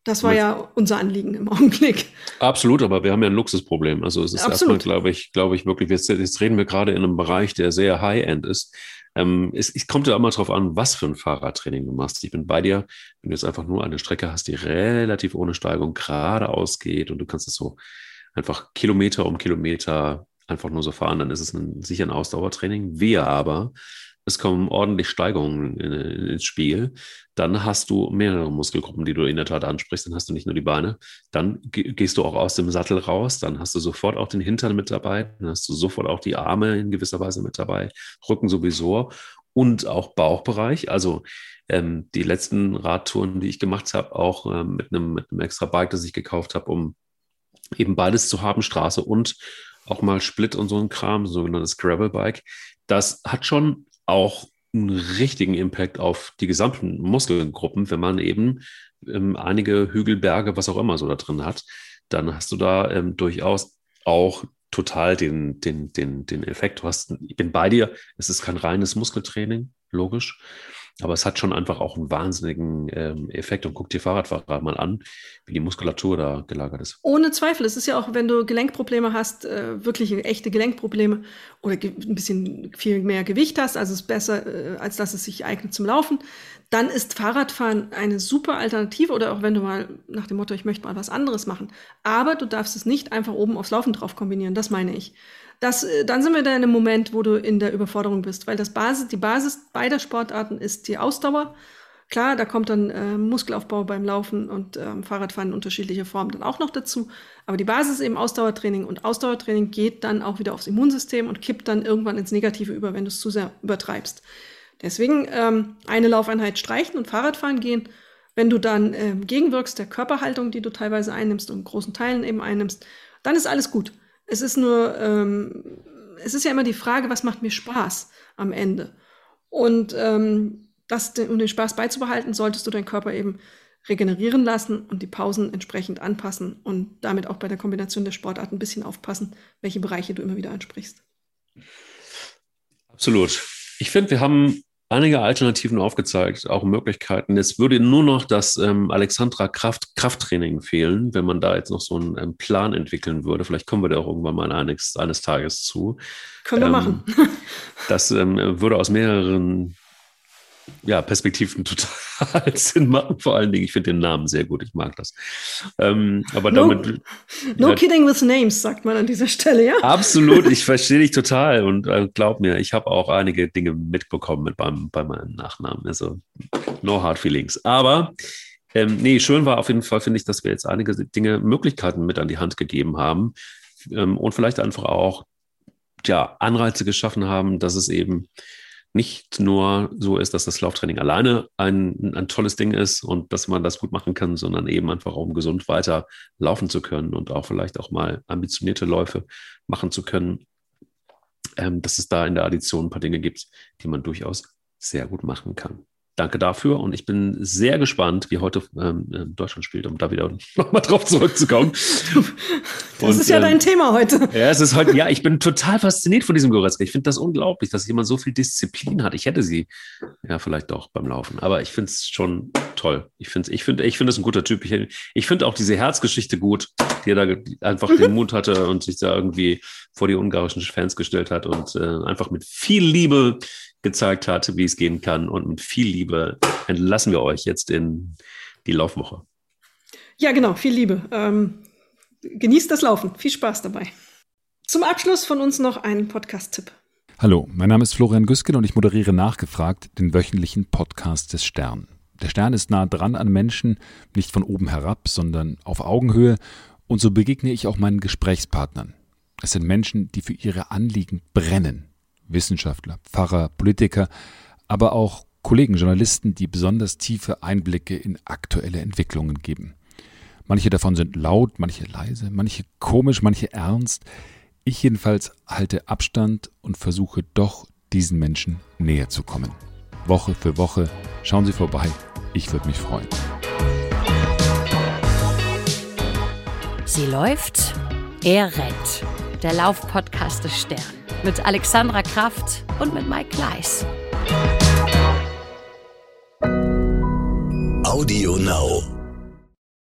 Das war ja unser Anliegen im Augenblick. Absolut, aber wir haben ja ein Luxusproblem. Also es ist Absolut. erstmal, glaube ich, glaube ich wirklich, jetzt, jetzt reden wir gerade in einem Bereich, der sehr high-end ist. Ähm, es, es kommt ja immer darauf an, was für ein Fahrradtraining du machst. Ich bin bei dir, wenn du jetzt einfach nur eine Strecke hast, die relativ ohne Steigung geradeaus geht und du kannst es so einfach Kilometer um Kilometer einfach nur so fahren, dann ist es ein, sicher ein Ausdauertraining. Wir aber, es kommen ordentlich Steigungen in, in, ins Spiel, dann hast du mehrere Muskelgruppen, die du in der Tat ansprichst. Dann hast du nicht nur die Beine, dann gehst du auch aus dem Sattel raus, dann hast du sofort auch den Hintern mit dabei, dann hast du sofort auch die Arme in gewisser Weise mit dabei, Rücken sowieso und auch Bauchbereich. Also ähm, die letzten Radtouren, die ich gemacht habe, auch ähm, mit, einem, mit einem extra Bike, das ich gekauft habe, um eben beides zu haben, Straße und auch mal Split und so ein Kram, sogenanntes Gravel-Bike. Das hat schon auch einen richtigen Impact auf die gesamten Muskelgruppen, wenn man eben ähm, einige Hügel, Berge, was auch immer so da drin hat, dann hast du da ähm, durchaus auch total den, den, den, den Effekt. Du hast, ich bin bei dir, es ist kein reines Muskeltraining, logisch. Aber es hat schon einfach auch einen wahnsinnigen ähm, Effekt. Und guck dir Fahrradfahrer mal an, wie die Muskulatur da gelagert ist. Ohne Zweifel. Es ist ja auch, wenn du Gelenkprobleme hast, äh, wirklich echte Gelenkprobleme oder ein bisschen viel mehr Gewicht hast, also es ist besser, äh, als dass es sich eignet zum Laufen, dann ist Fahrradfahren eine super Alternative oder auch wenn du mal nach dem Motto, ich möchte mal was anderes machen. Aber du darfst es nicht einfach oben aufs Laufen drauf kombinieren. Das meine ich das, äh, dann sind wir da in einem Moment, wo du in der Überforderung bist, weil das Basis, die Basis beider Sportarten ist die Ausdauer. Klar, da kommt dann äh, Muskelaufbau beim Laufen und ähm, Fahrradfahren in unterschiedlicher Form dann auch noch dazu. Aber die Basis ist eben Ausdauertraining und Ausdauertraining geht dann auch wieder aufs Immunsystem und kippt dann irgendwann ins Negative über, wenn du es zu sehr übertreibst. Deswegen ähm, eine Laufeinheit streichen und Fahrradfahren gehen. Wenn du dann ähm, gegenwirkst der Körperhaltung, die du teilweise einnimmst und in großen Teilen eben einnimmst, dann ist alles gut. Es ist nur, ähm, es ist ja immer die Frage, was macht mir Spaß am Ende? Und ähm, das, um den Spaß beizubehalten, solltest du deinen Körper eben regenerieren lassen und die Pausen entsprechend anpassen und damit auch bei der Kombination der Sportarten ein bisschen aufpassen, welche Bereiche du immer wieder ansprichst. Absolut. Ich finde, wir haben einige Alternativen aufgezeigt, auch Möglichkeiten. Es würde nur noch das ähm, Alexandra Kraft Krafttraining fehlen, wenn man da jetzt noch so einen, einen Plan entwickeln würde. Vielleicht kommen wir da auch irgendwann mal eines, eines Tages zu. Können wir ähm, machen. das ähm, würde aus mehreren ja, Perspektiven total Sinn machen. Vor allen Dingen, ich finde den Namen sehr gut, ich mag das. Ähm, aber no, damit. No ja, kidding with names, sagt man an dieser Stelle, ja? Absolut, ich verstehe dich total und äh, glaub mir, ich habe auch einige Dinge mitbekommen mit beim, bei meinem Nachnamen. Also, no hard feelings. Aber. Ähm, nee, schön war auf jeden Fall, finde ich, dass wir jetzt einige Dinge, Möglichkeiten mit an die Hand gegeben haben ähm, und vielleicht einfach auch ja, Anreize geschaffen haben, dass es eben nicht nur so ist, dass das Lauftraining alleine ein, ein tolles Ding ist und dass man das gut machen kann, sondern eben einfach um gesund weiter laufen zu können und auch vielleicht auch mal ambitionierte Läufe machen zu können, ähm, dass es da in der Addition ein paar Dinge gibt, die man durchaus sehr gut machen kann. Danke dafür und ich bin sehr gespannt, wie heute ähm, äh, Deutschland spielt, um da wieder nochmal drauf zurückzukommen. Das und, ist ja ähm, dein Thema heute. Ja, es ist heute, ja, ich bin total fasziniert von diesem Goretzka. Ich finde das unglaublich, dass jemand so viel Disziplin hat. Ich hätte sie ja vielleicht doch beim Laufen, aber ich finde es schon toll. Ich finde ich finde, ich finde es ein guter Typ. Ich, ich finde auch diese Herzgeschichte gut, die er da einfach den Mut hatte und sich da irgendwie vor die ungarischen Fans gestellt hat und äh, einfach mit viel Liebe gezeigt hat, wie es gehen kann. Und mit viel Liebe entlassen wir euch jetzt in die Laufwoche. Ja, genau, viel Liebe. Ähm, genießt das Laufen. Viel Spaß dabei. Zum Abschluss von uns noch ein Podcast-Tipp. Hallo, mein Name ist Florian Güsken und ich moderiere nachgefragt den wöchentlichen Podcast des Stern. Der Stern ist nah dran an Menschen, nicht von oben herab, sondern auf Augenhöhe. Und so begegne ich auch meinen Gesprächspartnern. Es sind Menschen, die für ihre Anliegen brennen. Wissenschaftler, Pfarrer, Politiker, aber auch Kollegen, Journalisten, die besonders tiefe Einblicke in aktuelle Entwicklungen geben. Manche davon sind laut, manche leise, manche komisch, manche ernst. Ich jedenfalls halte Abstand und versuche doch diesen Menschen näher zu kommen. Woche für Woche schauen Sie vorbei. Ich würde mich freuen. Sie läuft, er rennt. Der Laufpodcast des Stern. Mit Alexandra Kraft und mit Mike Gleis. Audio Now.